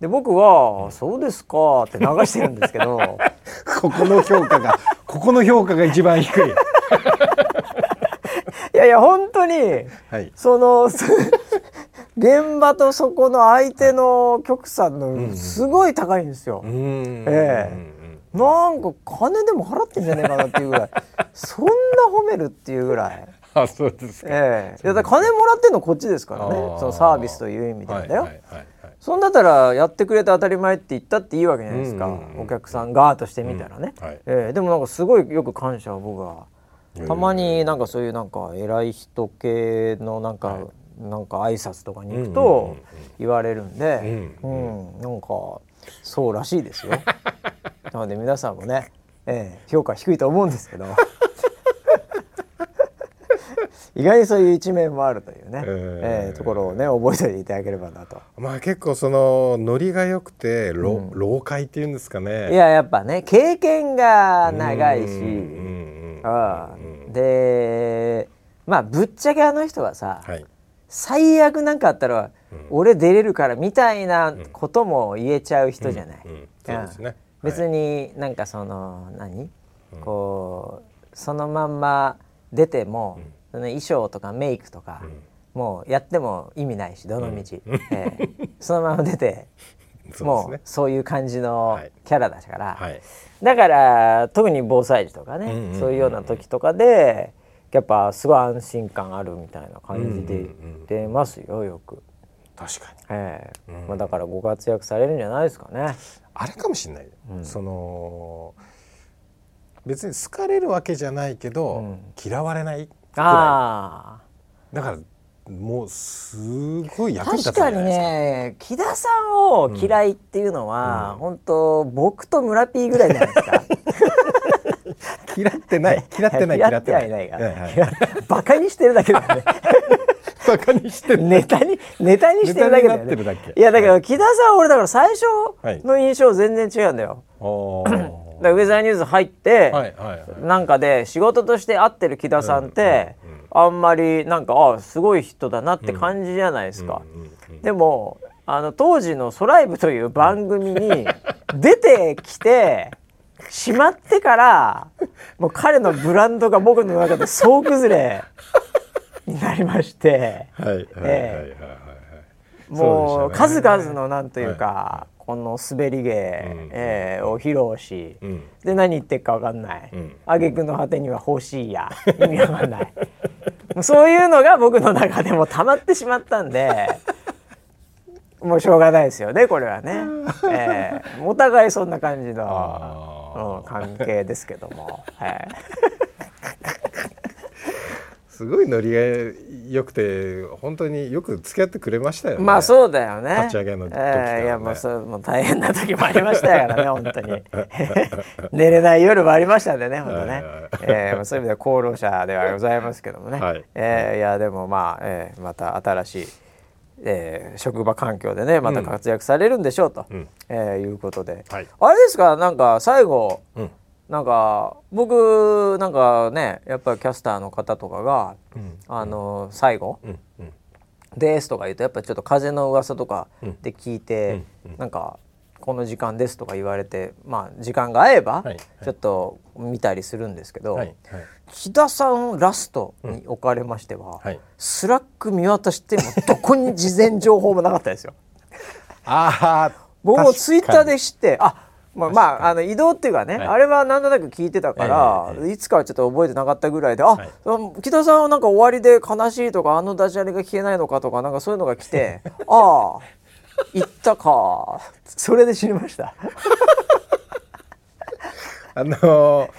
で僕は「そうですか」って流してるんですけど ここの評価がここの評価が一番低い。いやいや本当にはい。そのす 現場とそこの相手の局さんのすごい高いんですよう。んええうんなんか金でも払ってんじゃねえかなっていうぐらい。そんな褒めるっていうぐらい。あそうですか。ええ。いやだ金もらってんのこっちですからね。そのサービスという意味でだよ、はいはいはいはい。そんだったらやってくれて当たり前って言ったっていいわけじゃないですか、うんうんうん。お客さん側として見たらね、うん。はい。ええ。でもなんかすごいよく感謝を僕は。たまになんかそういうなんか偉い人系のなんか、はい。なんか挨拶とかに行くうんうんうんとうん。言われるんで、ううんん。なんかそうらしいですよ。なので皆さんもね、ええ評価低いと思うんですけど 意外にそういう一面もあるというね、ええええところをね覚えておいていただければなと。まあ結構そのノリが良くて老老快っていうんですかね。いややっぱね経験が長いし。あでまあぶっちゃけあの人はさ、はい。最悪なんかあったら、俺出れるからみたいなことも言えちゃう人じゃない。うんうんそうですね。別になんかその何、こうそのまんま出ても、その衣装とかメイクとか、もうやっても意味ないしどの道、ええ。そのまま出て もう。そういう感じのはい。キャラだから、はい。だから特に防災時とかね、そういうような時とかでやっぱすごい安心感あるみたいな感じで出ますよよく、確かに。ええうんまあ、だからご活躍されるんじゃないですかね。あれかもしれない。その別に好かれるわけじゃないけど、うん嫌われないくらあい。だからもうすごいあ役に立つ確かにんじゃないですか。ね木田さんを嫌いっていうのは、本当僕と村 P ぐらいじゃないですか。嫌ってない。嫌ってない。嫌ってはいないが、はいはい バカにしてるだけだよね。バカにしてる。ネタにネタにしてるだけだよね。けいやだから木田さんは俺だから最初はいの印象全然違うんだよ。おだからウェザーニューズ入って、はいはいはい。なんかで仕事として会ってる木田さんって、あんまりなんかあすごい人だなって感じじゃないですか。うんうんでもあの当時の「ソライブ」という番組に 出てきてしまってからもう彼のブランドが僕の中で総崩れになりまして。はい。もう数々のなんというか、この滑り芸、えーを披露し、ん。で何言ってるか分かんない、ん。挙句の果てには欲しいや。意味わかんない。そういうのが僕の中でも溜まってしまったんで もうしょうがないですよねこれはね、えーお互いそんな感じの、うん、関係ですけども、はいすごいノリが良くて本当によく付き合ってくれましたよね。まあそうだよね。立ち上げの時からね。えーいやもうそうもう大変な時もありましたからね本当に。寝れない夜もありましたんでね本当ね。えーまあそういう意味では功労者ではございますけどもね。はい。えーいやでもまあ、えーまた新しいえー職場環境でねまた活躍されるんでしょうと、うん。えーいうことで、はい。あれですかなんか最後うんなんか僕なんかねやっぱりキャスターの方とかが、うん。あの最後うん。うん「です」とか言うとやっぱちょっと風の噂とかで聞いて、うん。うん。なんか「この時間です」とか言われてまあ時間が合えばちょっと見たりするんですけど、はい。はい。木田さんラストに置かれましては、はい。 Slack 見渡してもどこに事前情報もなかったですよ。ああ僕もツイッターで知ってあまあ、まあ、あの移動っていうかね、はい。あれはなんとなく聞いてたから、えいつかはちょっと覚えてなかったぐらいで、あ、はい。木田さんはなんか終わりで悲しいとかあのダジャレが聞けないのかとかなんかそういうのが来て ああ行ったか。それで知りました。あのー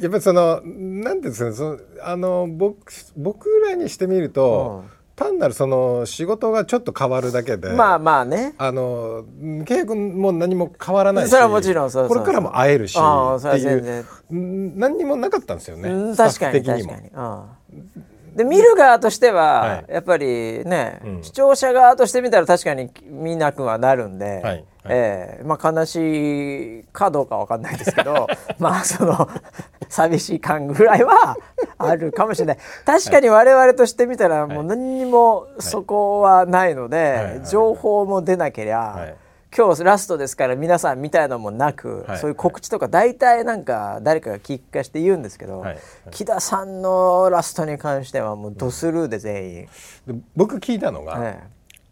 やっぱりそのなんていうんですかねそのあの僕僕らにしてみると、うん単なるその仕事がちょっと変わるだけで、まあまあね。あの契約も何も変わらないしそれはもちろんそうこれからも会えるしああそれっていは全然。ううん何にもなかったんですよね、確かに確かに、うん、で見る側としては、はい。やっぱりね、うん。視聴者側として見たら確かに見なくはなるんで、はえ。まあ悲しいかどうかわかんないですけど まあその寂しい感ぐらいはあるかもしれない。確かに我々としてみたらもう何にもそこはないので、はい。はい。情報も出なけりゃ、はい。今日ラストですから皆さんみたいのもなく、はい。そういう告知とか大体なんか誰かが聞かして言うんですけど、はい。はい。木田さんのラストに関してはもうドスルーで全員、で僕聞いたのが、え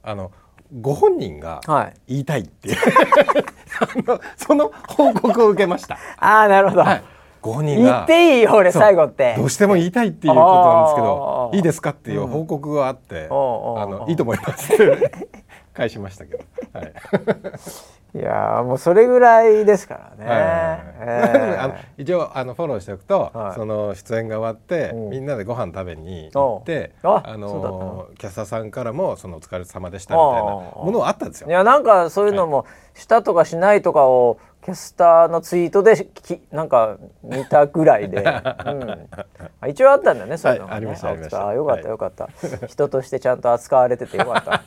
あのご本人が言いたいっていう。あのその報告を受けました。ああなるほど、はい、ご本人言がっていいよ俺最後って。どうしても言いたいっていうことなんですけどいいですかっていう報告があって、おうおうおうあのいいと思いますって 返しましたけど、はい。いやーもうそれぐらいですからね、はい。ええあの一応あのフォローしておくと、はい。その出演が終わって、うん。みんなでご飯食べに行ってあのキャスターさんからもそのお疲れ様でしたみたいなものはあったんですよ。い。やなんかそういうのもしたとかしないとかをキャスターのツイートできなんか見たぐらいで、うん、あ一応あったんだねそういうのがね、はいありましたありました。あよかったはいよかった、人としてちゃんと扱われててよかった。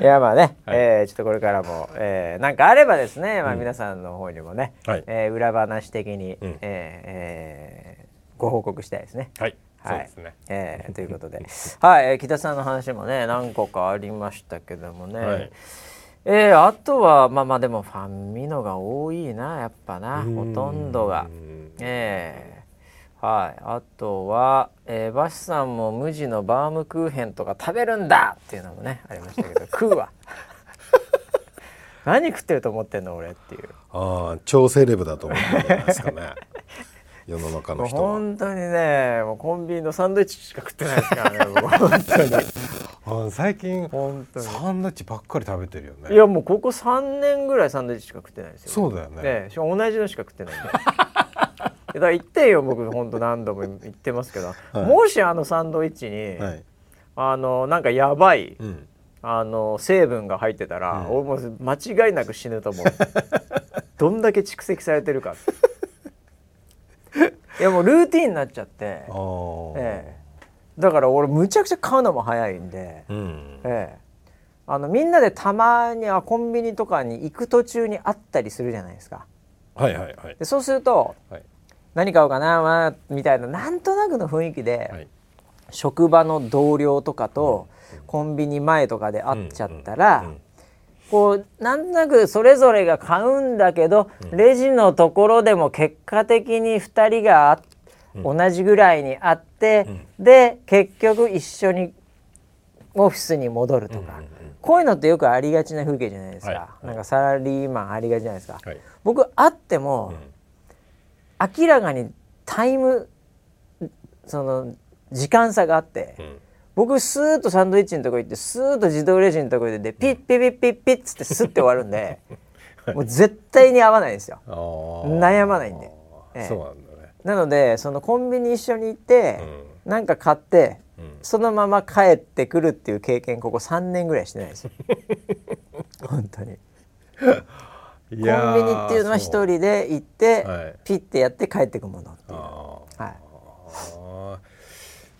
いやまあね、はい。えーちょっとこれからも、えーなんかあればですね、まあ、皆さんの方にもね、はい。えー裏話的に、うん。えーえーご報告したいですね。はい、はい、そうですね。えーということで、はい、えー北さんの話もね、何個かありましたけどもね。はいえーあとは、まあまあ、でもファンミノが多いな、やっぱな、ほとんどが。う。んえーはい、あとは、えーバシさんも無地のバームクーヘンとか食べるんだっていうのもねありましたけど 食うわ。何食ってると思ってんの俺っていう。ああ超セレブだと思うんじゃないですかね世の中の人は。本当にねもうコンビニのサンドイッチしか食ってないですからね本当に。あ最近本当に。サンドイッチばっかり食べてるよね。いやもうここ3年ぐらいサンドイッチしか食ってないですよ。そうだよね。ね同じのしか食ってないんで。だから言ってよ僕本当何度も言ってますけど、はい。もしあのサンドイッチに、はい。あのなんかやばい、うん。あの成分が入ってたら、うん。俺もう間違いなく死ぬと思う。どんだけ蓄積されてるかいやもうルーティンになっちゃって。ええ、だから俺むちゃくちゃ買うのも早いんで、うん。ええ、あのみんなでたまにはコンビニとかに行く途中にあったりするじゃないですか。はいはいはい。でそうするとはい。何買おうかな、まあ、みたいななんとなくの雰囲気で、はい。職場の同僚とかとコンビニ前とかで会っちゃったら、うん。うんこうなんとなくそれぞれが買うんだけど、レジのところでも結果的に2人があ同じぐらいに会って、で結局一緒にオフィスに戻るとか、こういうのってよくありがちな風景じゃないですか、はい。はい。なんかサラリーマンありがちじゃないですか。はい。僕会っても、明らかにタイムその時間差があって、うん僕スーッとサンドイッチのとこ行ってスーッと自動レジのとこ行ってピッピッピッピッピッつってスッて終わるんで もう絶対に合わないんですよ。悩まないんで。ええ。そうなんだね。なのでそのコンビニ一緒に行って、なんか買って、うん。そのまま帰ってくるっていう経験ここ3年ぐらいしてないですよ。本当に。コンビニっていうのは一人で行って、はい。ピッてやって帰ってくものっていう。あはい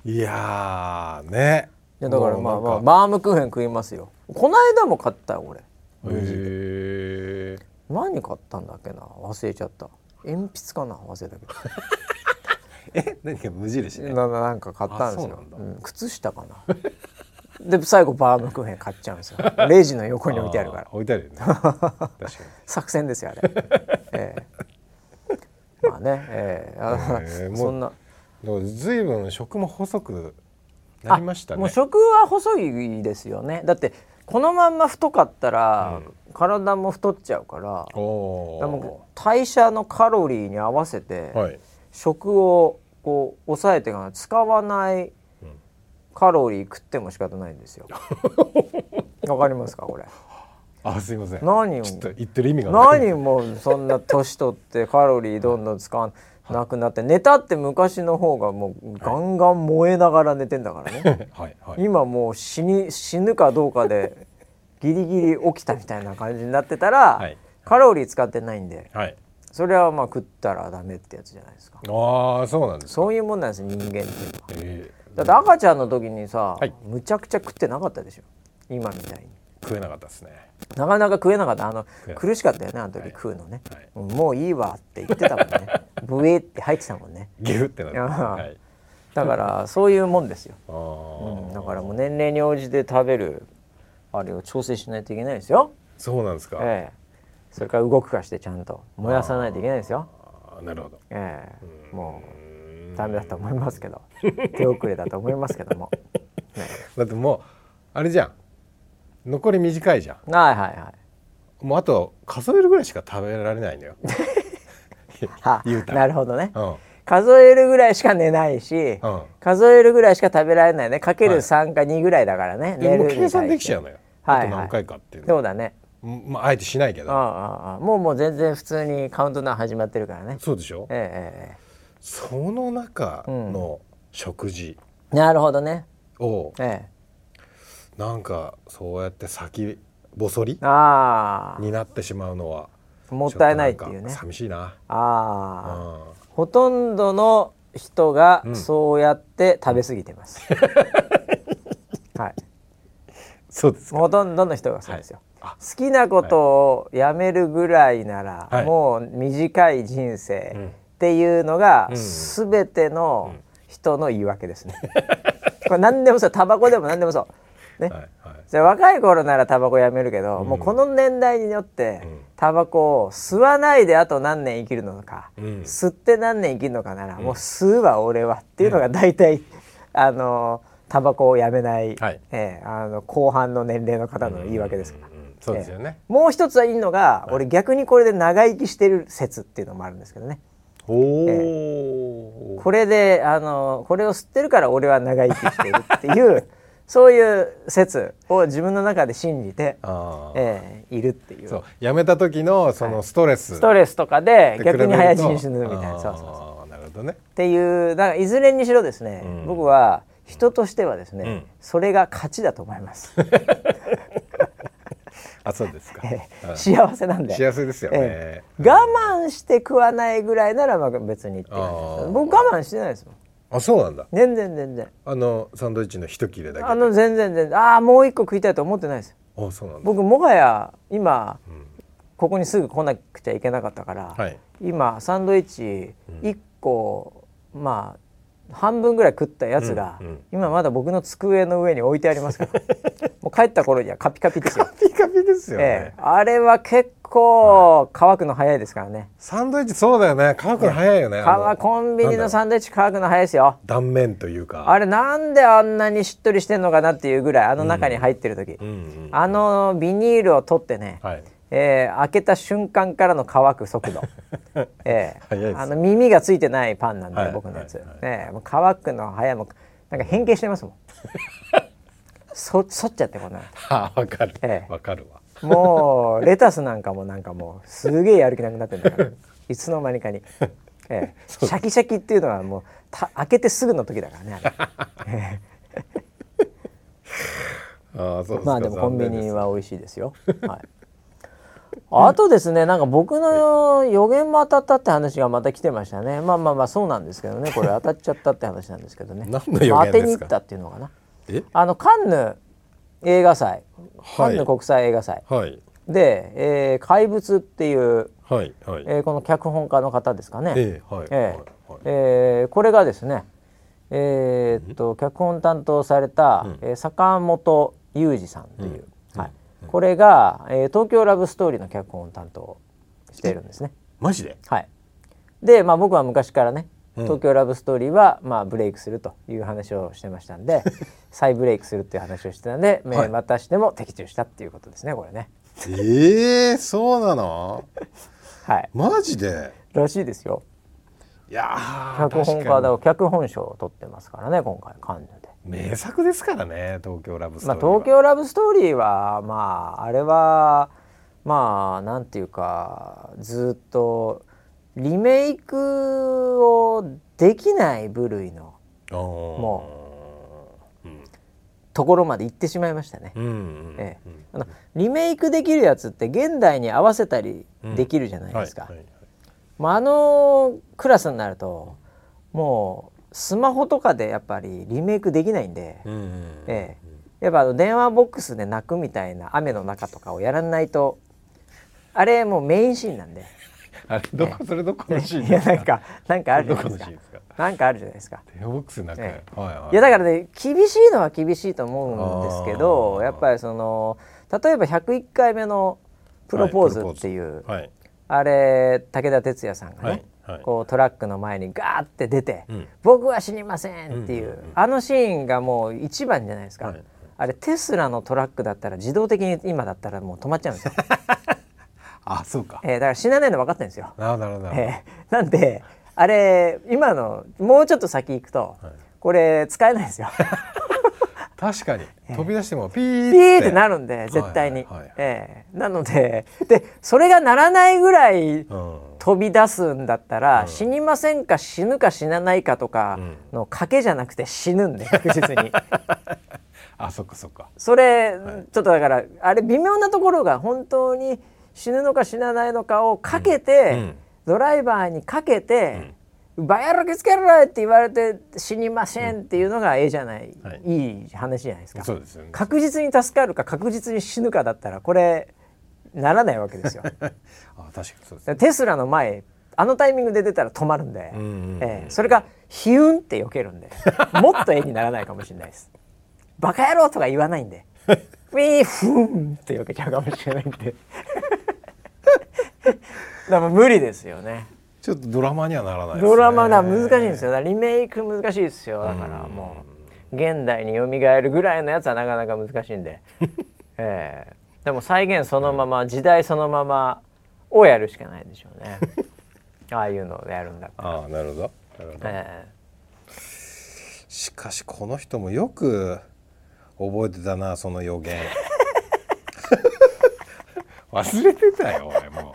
いやーね。いやだからまあまあバームクーヘン食いますよ。この間も買ったよ俺。へえ何買ったんだっけな？忘れちゃった。鉛筆かな？忘れたけど。え？何か無印ねなななんか買ったんですよ。うなん靴下かな？で最後バームクーヘン買っちゃうんですよ。レジの横に置いてあるから。ー置いてあるよね。確かに。作戦ですよあれ、ええ。まあね、ええ。あへえもうそんなでも随分食も細くなりましたね。あもう食は細いですよね。だってこのまんま太かったら、体も太っちゃうからおでも代謝のカロリーに合わせて、おはい。食をこう抑えていかない使わないカロリー食っても仕方ないんですよ。わかりますかこれ？あすいません。何を？言ってる意味が何もそんな年取ってカロリーどんどん使わなくなって寝たって昔の方がもうガンガン燃えながら寝てんだからね。はいはい。今もう死に死ぬかどうかで ギリギリ起きたみたいな感じになってたら、はい。カロリー使ってないんではい。それはまあ食ったらダメってやつじゃないですか。ああそうなんですそういうもんなんです人間っていうのは。えだって赤ちゃんの時にさ、はい。むちゃくちゃ食ってなかったでしょ。今みたいに。ー食えなかったですね。なかなか食えなかった。あの苦しかったよねあの時はい。食うのね、はい。うんもういいわって言ってたもんね。ブエって入ってたもんね。ギュってなってはい。だからそういうもんですよ、あうーん、だからもう年齢に応じて食べるあれを調整しないといけないですよ。そうなんですか。ええ。それから動くかしてちゃんと燃やさないといけないですよ。なるほど。ええ。もううダメだと思いますけど。手遅れだと思いますけども、ね、だってもうあれじゃん残り短いじゃん。はいはいはい。もうあと数えるぐらいしか食べられないのよ。は言うたら。なるほどね、うん。数えるぐらいしか寝ないし、うん。数えるぐらいしか食べられないね。かける3か2ぐらいだからね、で寝る計算できちゃうのよ、はいはい。あと何回かっていうの。そうだね。うんまああえてしないけど。ああああもうもう全然普通にカウントダウン始まってるからね。そうでしょ？えええその中の食事。えええなるほどね。をえなんかそうやって先細りになってしまうのはあもったいないっていうね。か寂しいな、ああうん。ほとんどの人がうん。そうやって食べ過ぎてます、はい。そうですか。ほとんどの人がそうですよ、あ。好きなことをやめるぐらいなら、はい。もう短い人生うん。っていうのがうん。全ての人の言い訳ですね。これ何でもそう。タバコでも何でもそう。ね。はいはい。じゃあ若い頃ならタバコやめるけど、うん。もうこの年代によってうん。タバコを吸わないであと何年生きるのか、うん。吸って何年生きるのかなら、もう吸うわ俺はっていうのが大体、あのタバコをやめない、はい。ええあの後半の年齢の方の言い訳ですから。そうですよね、もう一つはいいのが、俺逆にこれで長生きしてる説っていうのもあるんですけどね。おお、これであのこれを吸ってるから俺は長生きしてるっていうそういう説を自分の中で信じて、ええいるっていう。そう。やめた時のそのストレス、ストレスとかで逆に早死に死ぬみたいな。そうそうそう。っなるほどね。ていうだからいずれにしろですね、うん。僕は人としてはですね、うん。それが勝ちだと思います。あそうですか、ええ。うん。幸せなんで。幸せですよね、ええ。我慢して食わないぐらいならまあ別にって感じです。僕我慢してないですもんあそうなんだ。全然全然。あのサンドイッチの一切れだけで。あの全然全然。ああもう一個食いたいと思ってないです。あそうなんだ。僕もはや今うん。ここにすぐ来なくちゃいけなかったから、はい。今サンドイッチ1個、まあ半分ぐらい食ったやつが、うんうん。今まだ僕の机の上に置いてありますから。もう帰った頃にはカピカピですよ、ピカピですよね、ええ。あれは結構乾くの早いですからね。サンドイッチそうだよね。乾くの早いよね、あの乾コンビニのンサンドイッチ乾くの早いですよ。断面というか。あれなんであんなにしっとりしてんのかなっていうぐらいあの中に入ってる時、うんうん。あのビニールを取ってね、はいえー開けた瞬間からの乾く速度、えーあの耳がついてないパンなんで、はい。僕のやつ、はい。はい。えーもう乾くの早いもうなんか変形してますもん。そ そっちゃってこんなあわかる。わ、え。えかるわ。もうレタスなんかもなんかもうすげえやる気なくなってんだから。いつの間にかに、えーシャキシャキっていうのはもうた開けてすぐの時だからねあれ。あそうですか。まあでもコンビニは美味しいですよ。はい。あとですねなんか僕の予言も当たったって話がまた来てましたね。まあまあまあそうなんですけどね。これ当たっちゃったって話なんですけどね。何の予言ですか？当てに行ったっていうのかな。え？あのカンヌ映画祭。カはい。ンヌ国際映画祭。はい。で、えー怪物っていう、はいはい。えーこの脚本家の方ですかね、ええはいええ。はいはい。えーこれがですねえーっと脚本担当された、うん。えー坂本裕二さんという、うん。はいこれが、えー東京ラブストーリーの脚本を担当しているんですね。マジで？はい、で、まあ、僕は昔からね「うん。東京ラブストーリーは」まあ、ブレイクするという話をしてましたんで 再ブレイクするっていう話をしてたんで、はい。またしても的中したっていうことですねこれね。ええそうなの？はい、マジで？らしいですよ。いやー脚本家だ脚本賞を取ってますからね今回カンヌで。に名作ですからね東京ラブストまあ、ーリーは、東京ラブストーリーはまああれはまあなんていうかずっとリメイクをできない部類のももところまで行ってしまいましたね。うんうんええ。あのリメイクできるやつって現代に合わせたりできるじゃないですか。まあ、あのクラスになるともうスマホとかでやっぱりリメイクできないんで。ええ。やっぱあの電話ボックスで泣くみたいな雨の中とかをやらないとあれもうメインシーンなんで。あれどこそれどこのシーンいやなんかなんかあるじゃないですか。なんかあるじゃないですか。電話ボックスの中。えはいはい。いやだからね厳しいのは厳しいと思うんですけどやっぱりその例えば101回目のプロポーズっていう、はい。あれ武田鉄矢さんがね、はいはい。こうトラックの前にガーって出て、うん。僕は死にませんっていう、うんうんうんあのシーンがもう一番じゃないですか、はい。あれテスラのトラックだったら自動的に今だったらもう止まっちゃうんですよ、あそうか。えーだから死なないの分かってるんですよ、なるほどなるほど。なるえーなんであれ今のもうちょっと先行くと、はい。これ使えないですよ。確かに飛び出してもピーピーってなるるんで絶対に、はいはい。はいえ。ーなので でそれがならないぐらいうん。飛び出すんだったら、うん。死にませんか死ぬか死なないかとかの賭けじゃなくて死ぬんで 確実に。あそっかそっか。それ、ちょっとだからあれ微妙なところが本当に死ぬのか死なないのかをかけて、うん。うん。ドライバーにかけて「バヤロケつけろ!」って言われて死にませんっていうのがええじゃない、はいいい話じゃないですか。そうですよね確実に助かるか確実に死ぬかだったらこれならないわけですよ。あ確かにそうですテスラの前あのタイミングで出たら止まるんで、うんうんうんええそれがヒュンって避けるんで もっと絵にならないかもしれないです。バカ野郎とか言わないんで ウィーフーンって避けちゃうかもしれないんでだから無理ですよね。ちょっとドラマにはならないですね。ドラマが難しいんですよ。リメイク難しいですよ。だからもう現代に蘇るぐらいのやつはなかなか難しいんで、ええ。でも再現そのまま時代そのままをやるしかないでしょうね。ああいうのをやるんだったら、ああなるほど。なるほど。え。しかしこの人もよく覚えてたなその予言。忘れてたよ俺もう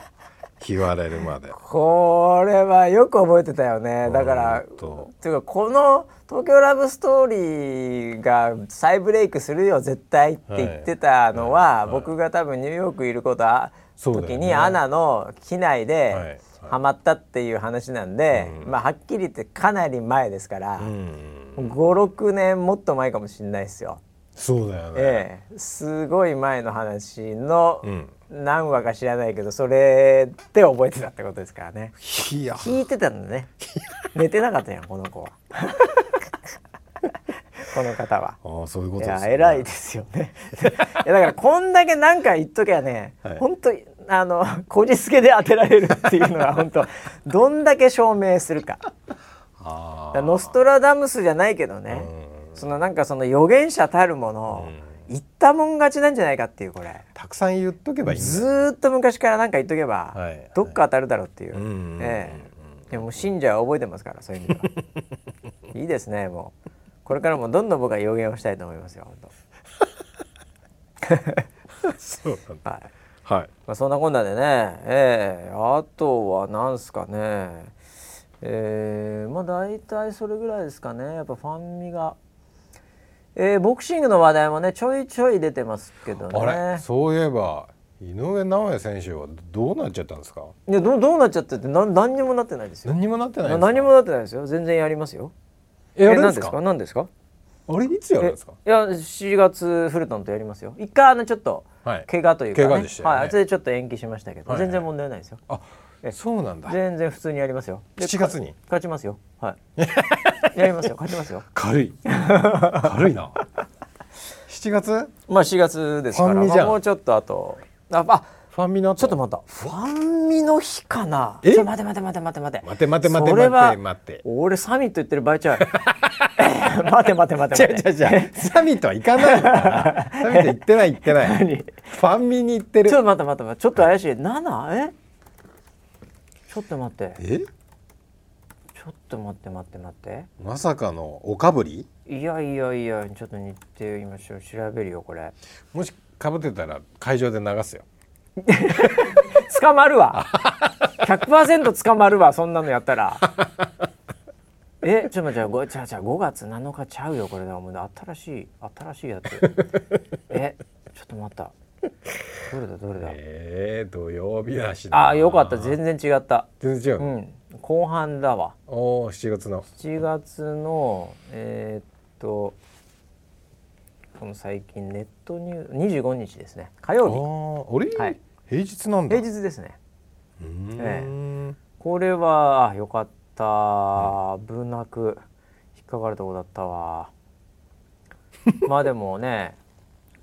言われるまで。えこれはよく覚えてたよね。だからほんとていうかこの「東京ラブストーリー」が再ブレイクするよ絶対って言ってたのは、はい。はい。僕が多分ニューヨークいることあそうだよね。時にアナの機内はい。ではい。ハマったっていう話なんで、うん。まあはっきり言ってかなり前ですから、うん。56年もっと前かもしれないですよ。そうだよね、ええすごい前の話のうん何話か知らないけどそれで覚えてたってことですからね。いや聞いてたんだね。寝てなかったやんこの子は。この方は。ああそういうこいとですねや偉いですよね。いやだからこんだけ何か言っときゃね、はい本当あのこじつけで当てられるっていうのは本当どんだけ証明するか。からノストラダムスじゃないけどね、うんそのなんかその預言者たるもの、言ったもん勝ちなんじゃないかっていうこれ。たくさん言っとけばいいんだ。ずーっと昔から何か言っとけば、はい。どっか当たるだろうっていう、うんうんうんええ。でも信者は覚えてますからそういう意味では。いいですねもう。これからもどんどん僕は予言をしたいと思いますよ本そうなん当はい。だはい。まあ、そんなこんなでね、ええ。あとはなんすかね。えー、まあ大体それぐらいですかね。やっぱファンミが、えーボクシングの話題もねちょいちょい出てますけどね。あれそういえば井上尚弥選手はどうなっちゃったんですか？いやどうどうなっちゃってってな何にもなってないですよ。何にもなってない何もなってないですよ。全然やりますよ。えやるん何ですか？か何ですか？あれいつやるんですか？いや7月フルトンとやりますよ。一回あのちょっとはい。怪我というか、ね。怪我でしたよね。はい、それでちょっと延期しましたけど、はいはい。全然問題ないですよ。あえそうなんだ。全然普通にやりますよ。で7月に？勝ちますよ。はい。やりますよ。勝ちますよ。軽い。軽いな。7月？まあ4月ですから。ファンミじゃん。まあもうちょっとあとああファンミの後？ちょっと待った。ファンミの日かな？え？ちょ待て待て待て待て待て。待て待て待てそれは待て待て。俺サミット言ってる場合ちゃう。待て待て待て違う待て。違う違うサミットは行かないサミット行ってない行ってない。何？ファンミに行ってる。ちょっと待って待って待って。ちょっと怪しい。7え？ちょっと待って。え？ちょっと待って待って待って。まさかのおかぶり？いやいやいやちょっと日程今調べるよこれ。もしかぶってたら会場で流すよ。捕まるわ。100%捕まるわそんなのやったら。え？ちょっと待ってじゃあごじゃあじゃあ5月7日ちゃうよこれだも。う新しい新しいやつ。え？ちょっと待った どれだどれだ？えー、土曜日だしな。あよかった。全然違った。全然違う、うん。後半だわ。おお7月の。7月のえーっとこの最近ネットニュー25日ですね。火あ曜ーあれ、はい。平日なん日だ。平日ですね。うーん、これはあよかった。危なく引っかかるとこだったわ。まあでもね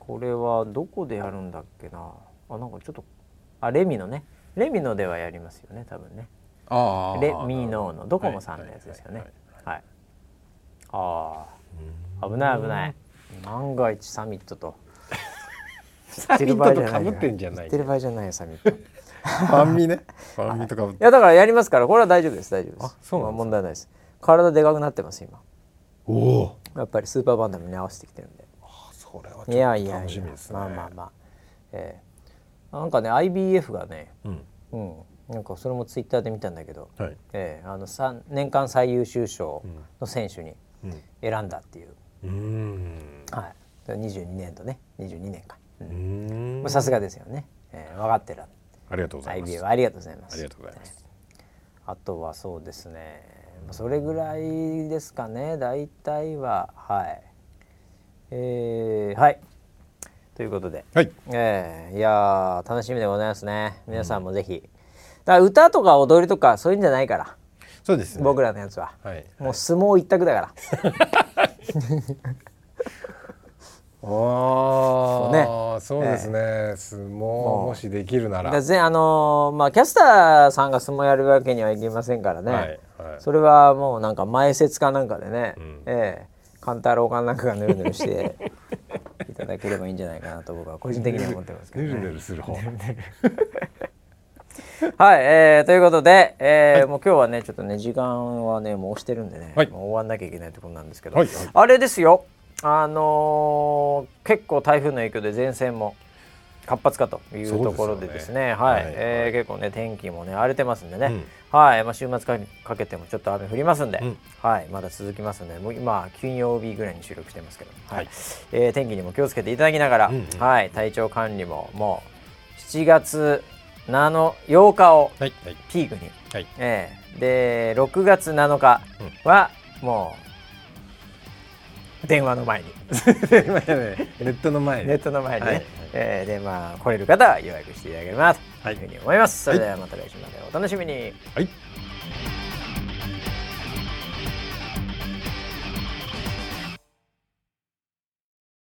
これはどこでやるんだっけな？あなんかちょっとあレミのね。レミのではやりますよね多分ね。ああレミノのドコモさんのやつですよね。はいはいはいああ。危ない危ない。万が一サミットと。サミットとかぶ言ってんじゃない言ってる場合じゃないよサミット。いファンミね。ファンミとか。ぶってやだからやりますから。これは大丈夫です。大丈夫です。あそうなん問題ないです。体でかくなってます今。おお。やっぱりスーパーバンダムに合わせてきてるんでそれはちいやょっといやいや楽しみですね。まあまあまあ。ええ。なんかね IBF がねうん。うん。なんかそれもツイッターで見たんだけど、はい。ええあの三年間最優秀賞の選手にうん。選んだっていう、うーん。はい。22年とね22年かうーん。まあさすがですよね、ええ分かってるありがとうございます。IBF ありがとうございます。ありがとうございます。あとはそうですね。まあそれぐらいですかね。大体ははいえー、はい。ということで、はい。えーいやー楽しみでございますね。皆さんもぜひ、だから歌とか踊りとかそういうんじゃないから、そうですね。僕らのやつは、はい。もう相撲一択だから。あね。あそうですね。相撲もしできるなら。だからぜあのーまあキャスターさんが相撲やるわけにはいきませんからね、はいはい。それはもうなんか前説かなんかでね、ん。ええ勘太郎かなんかがぬるぬるして いただければいいんじゃないかなと僕は個人的には思ってますけど、ね。ぬるぬるする方。はい、えーということで、えーもう今日はねちょっとね時間はねもう押してるんでね、はい。もう終わんなきゃいけないところなんですけど、はい。はい。あれですよ。あのー結構台風の影響で前線も活発かというところでですね。はい、はい。えー結構ね天気もね荒れてますんでね、うん。はい、まあ、週末かかけてもちょっと雨降りますんで、うん。はい、まだ続きますんで。もう今金曜日ぐらいに収録してますけど、はい。はい。えー天気にも気をつけていただきながら、うんうん。はい、体調管理ももう7月7 8日をピークに、はい。えー。で6月7日はもう電話の前に。ネットの前 ネットの前にね、はいえーでまあ来れる方は予約していただければなとはいいうふうに思います、それではまた来週までお楽しみに。はい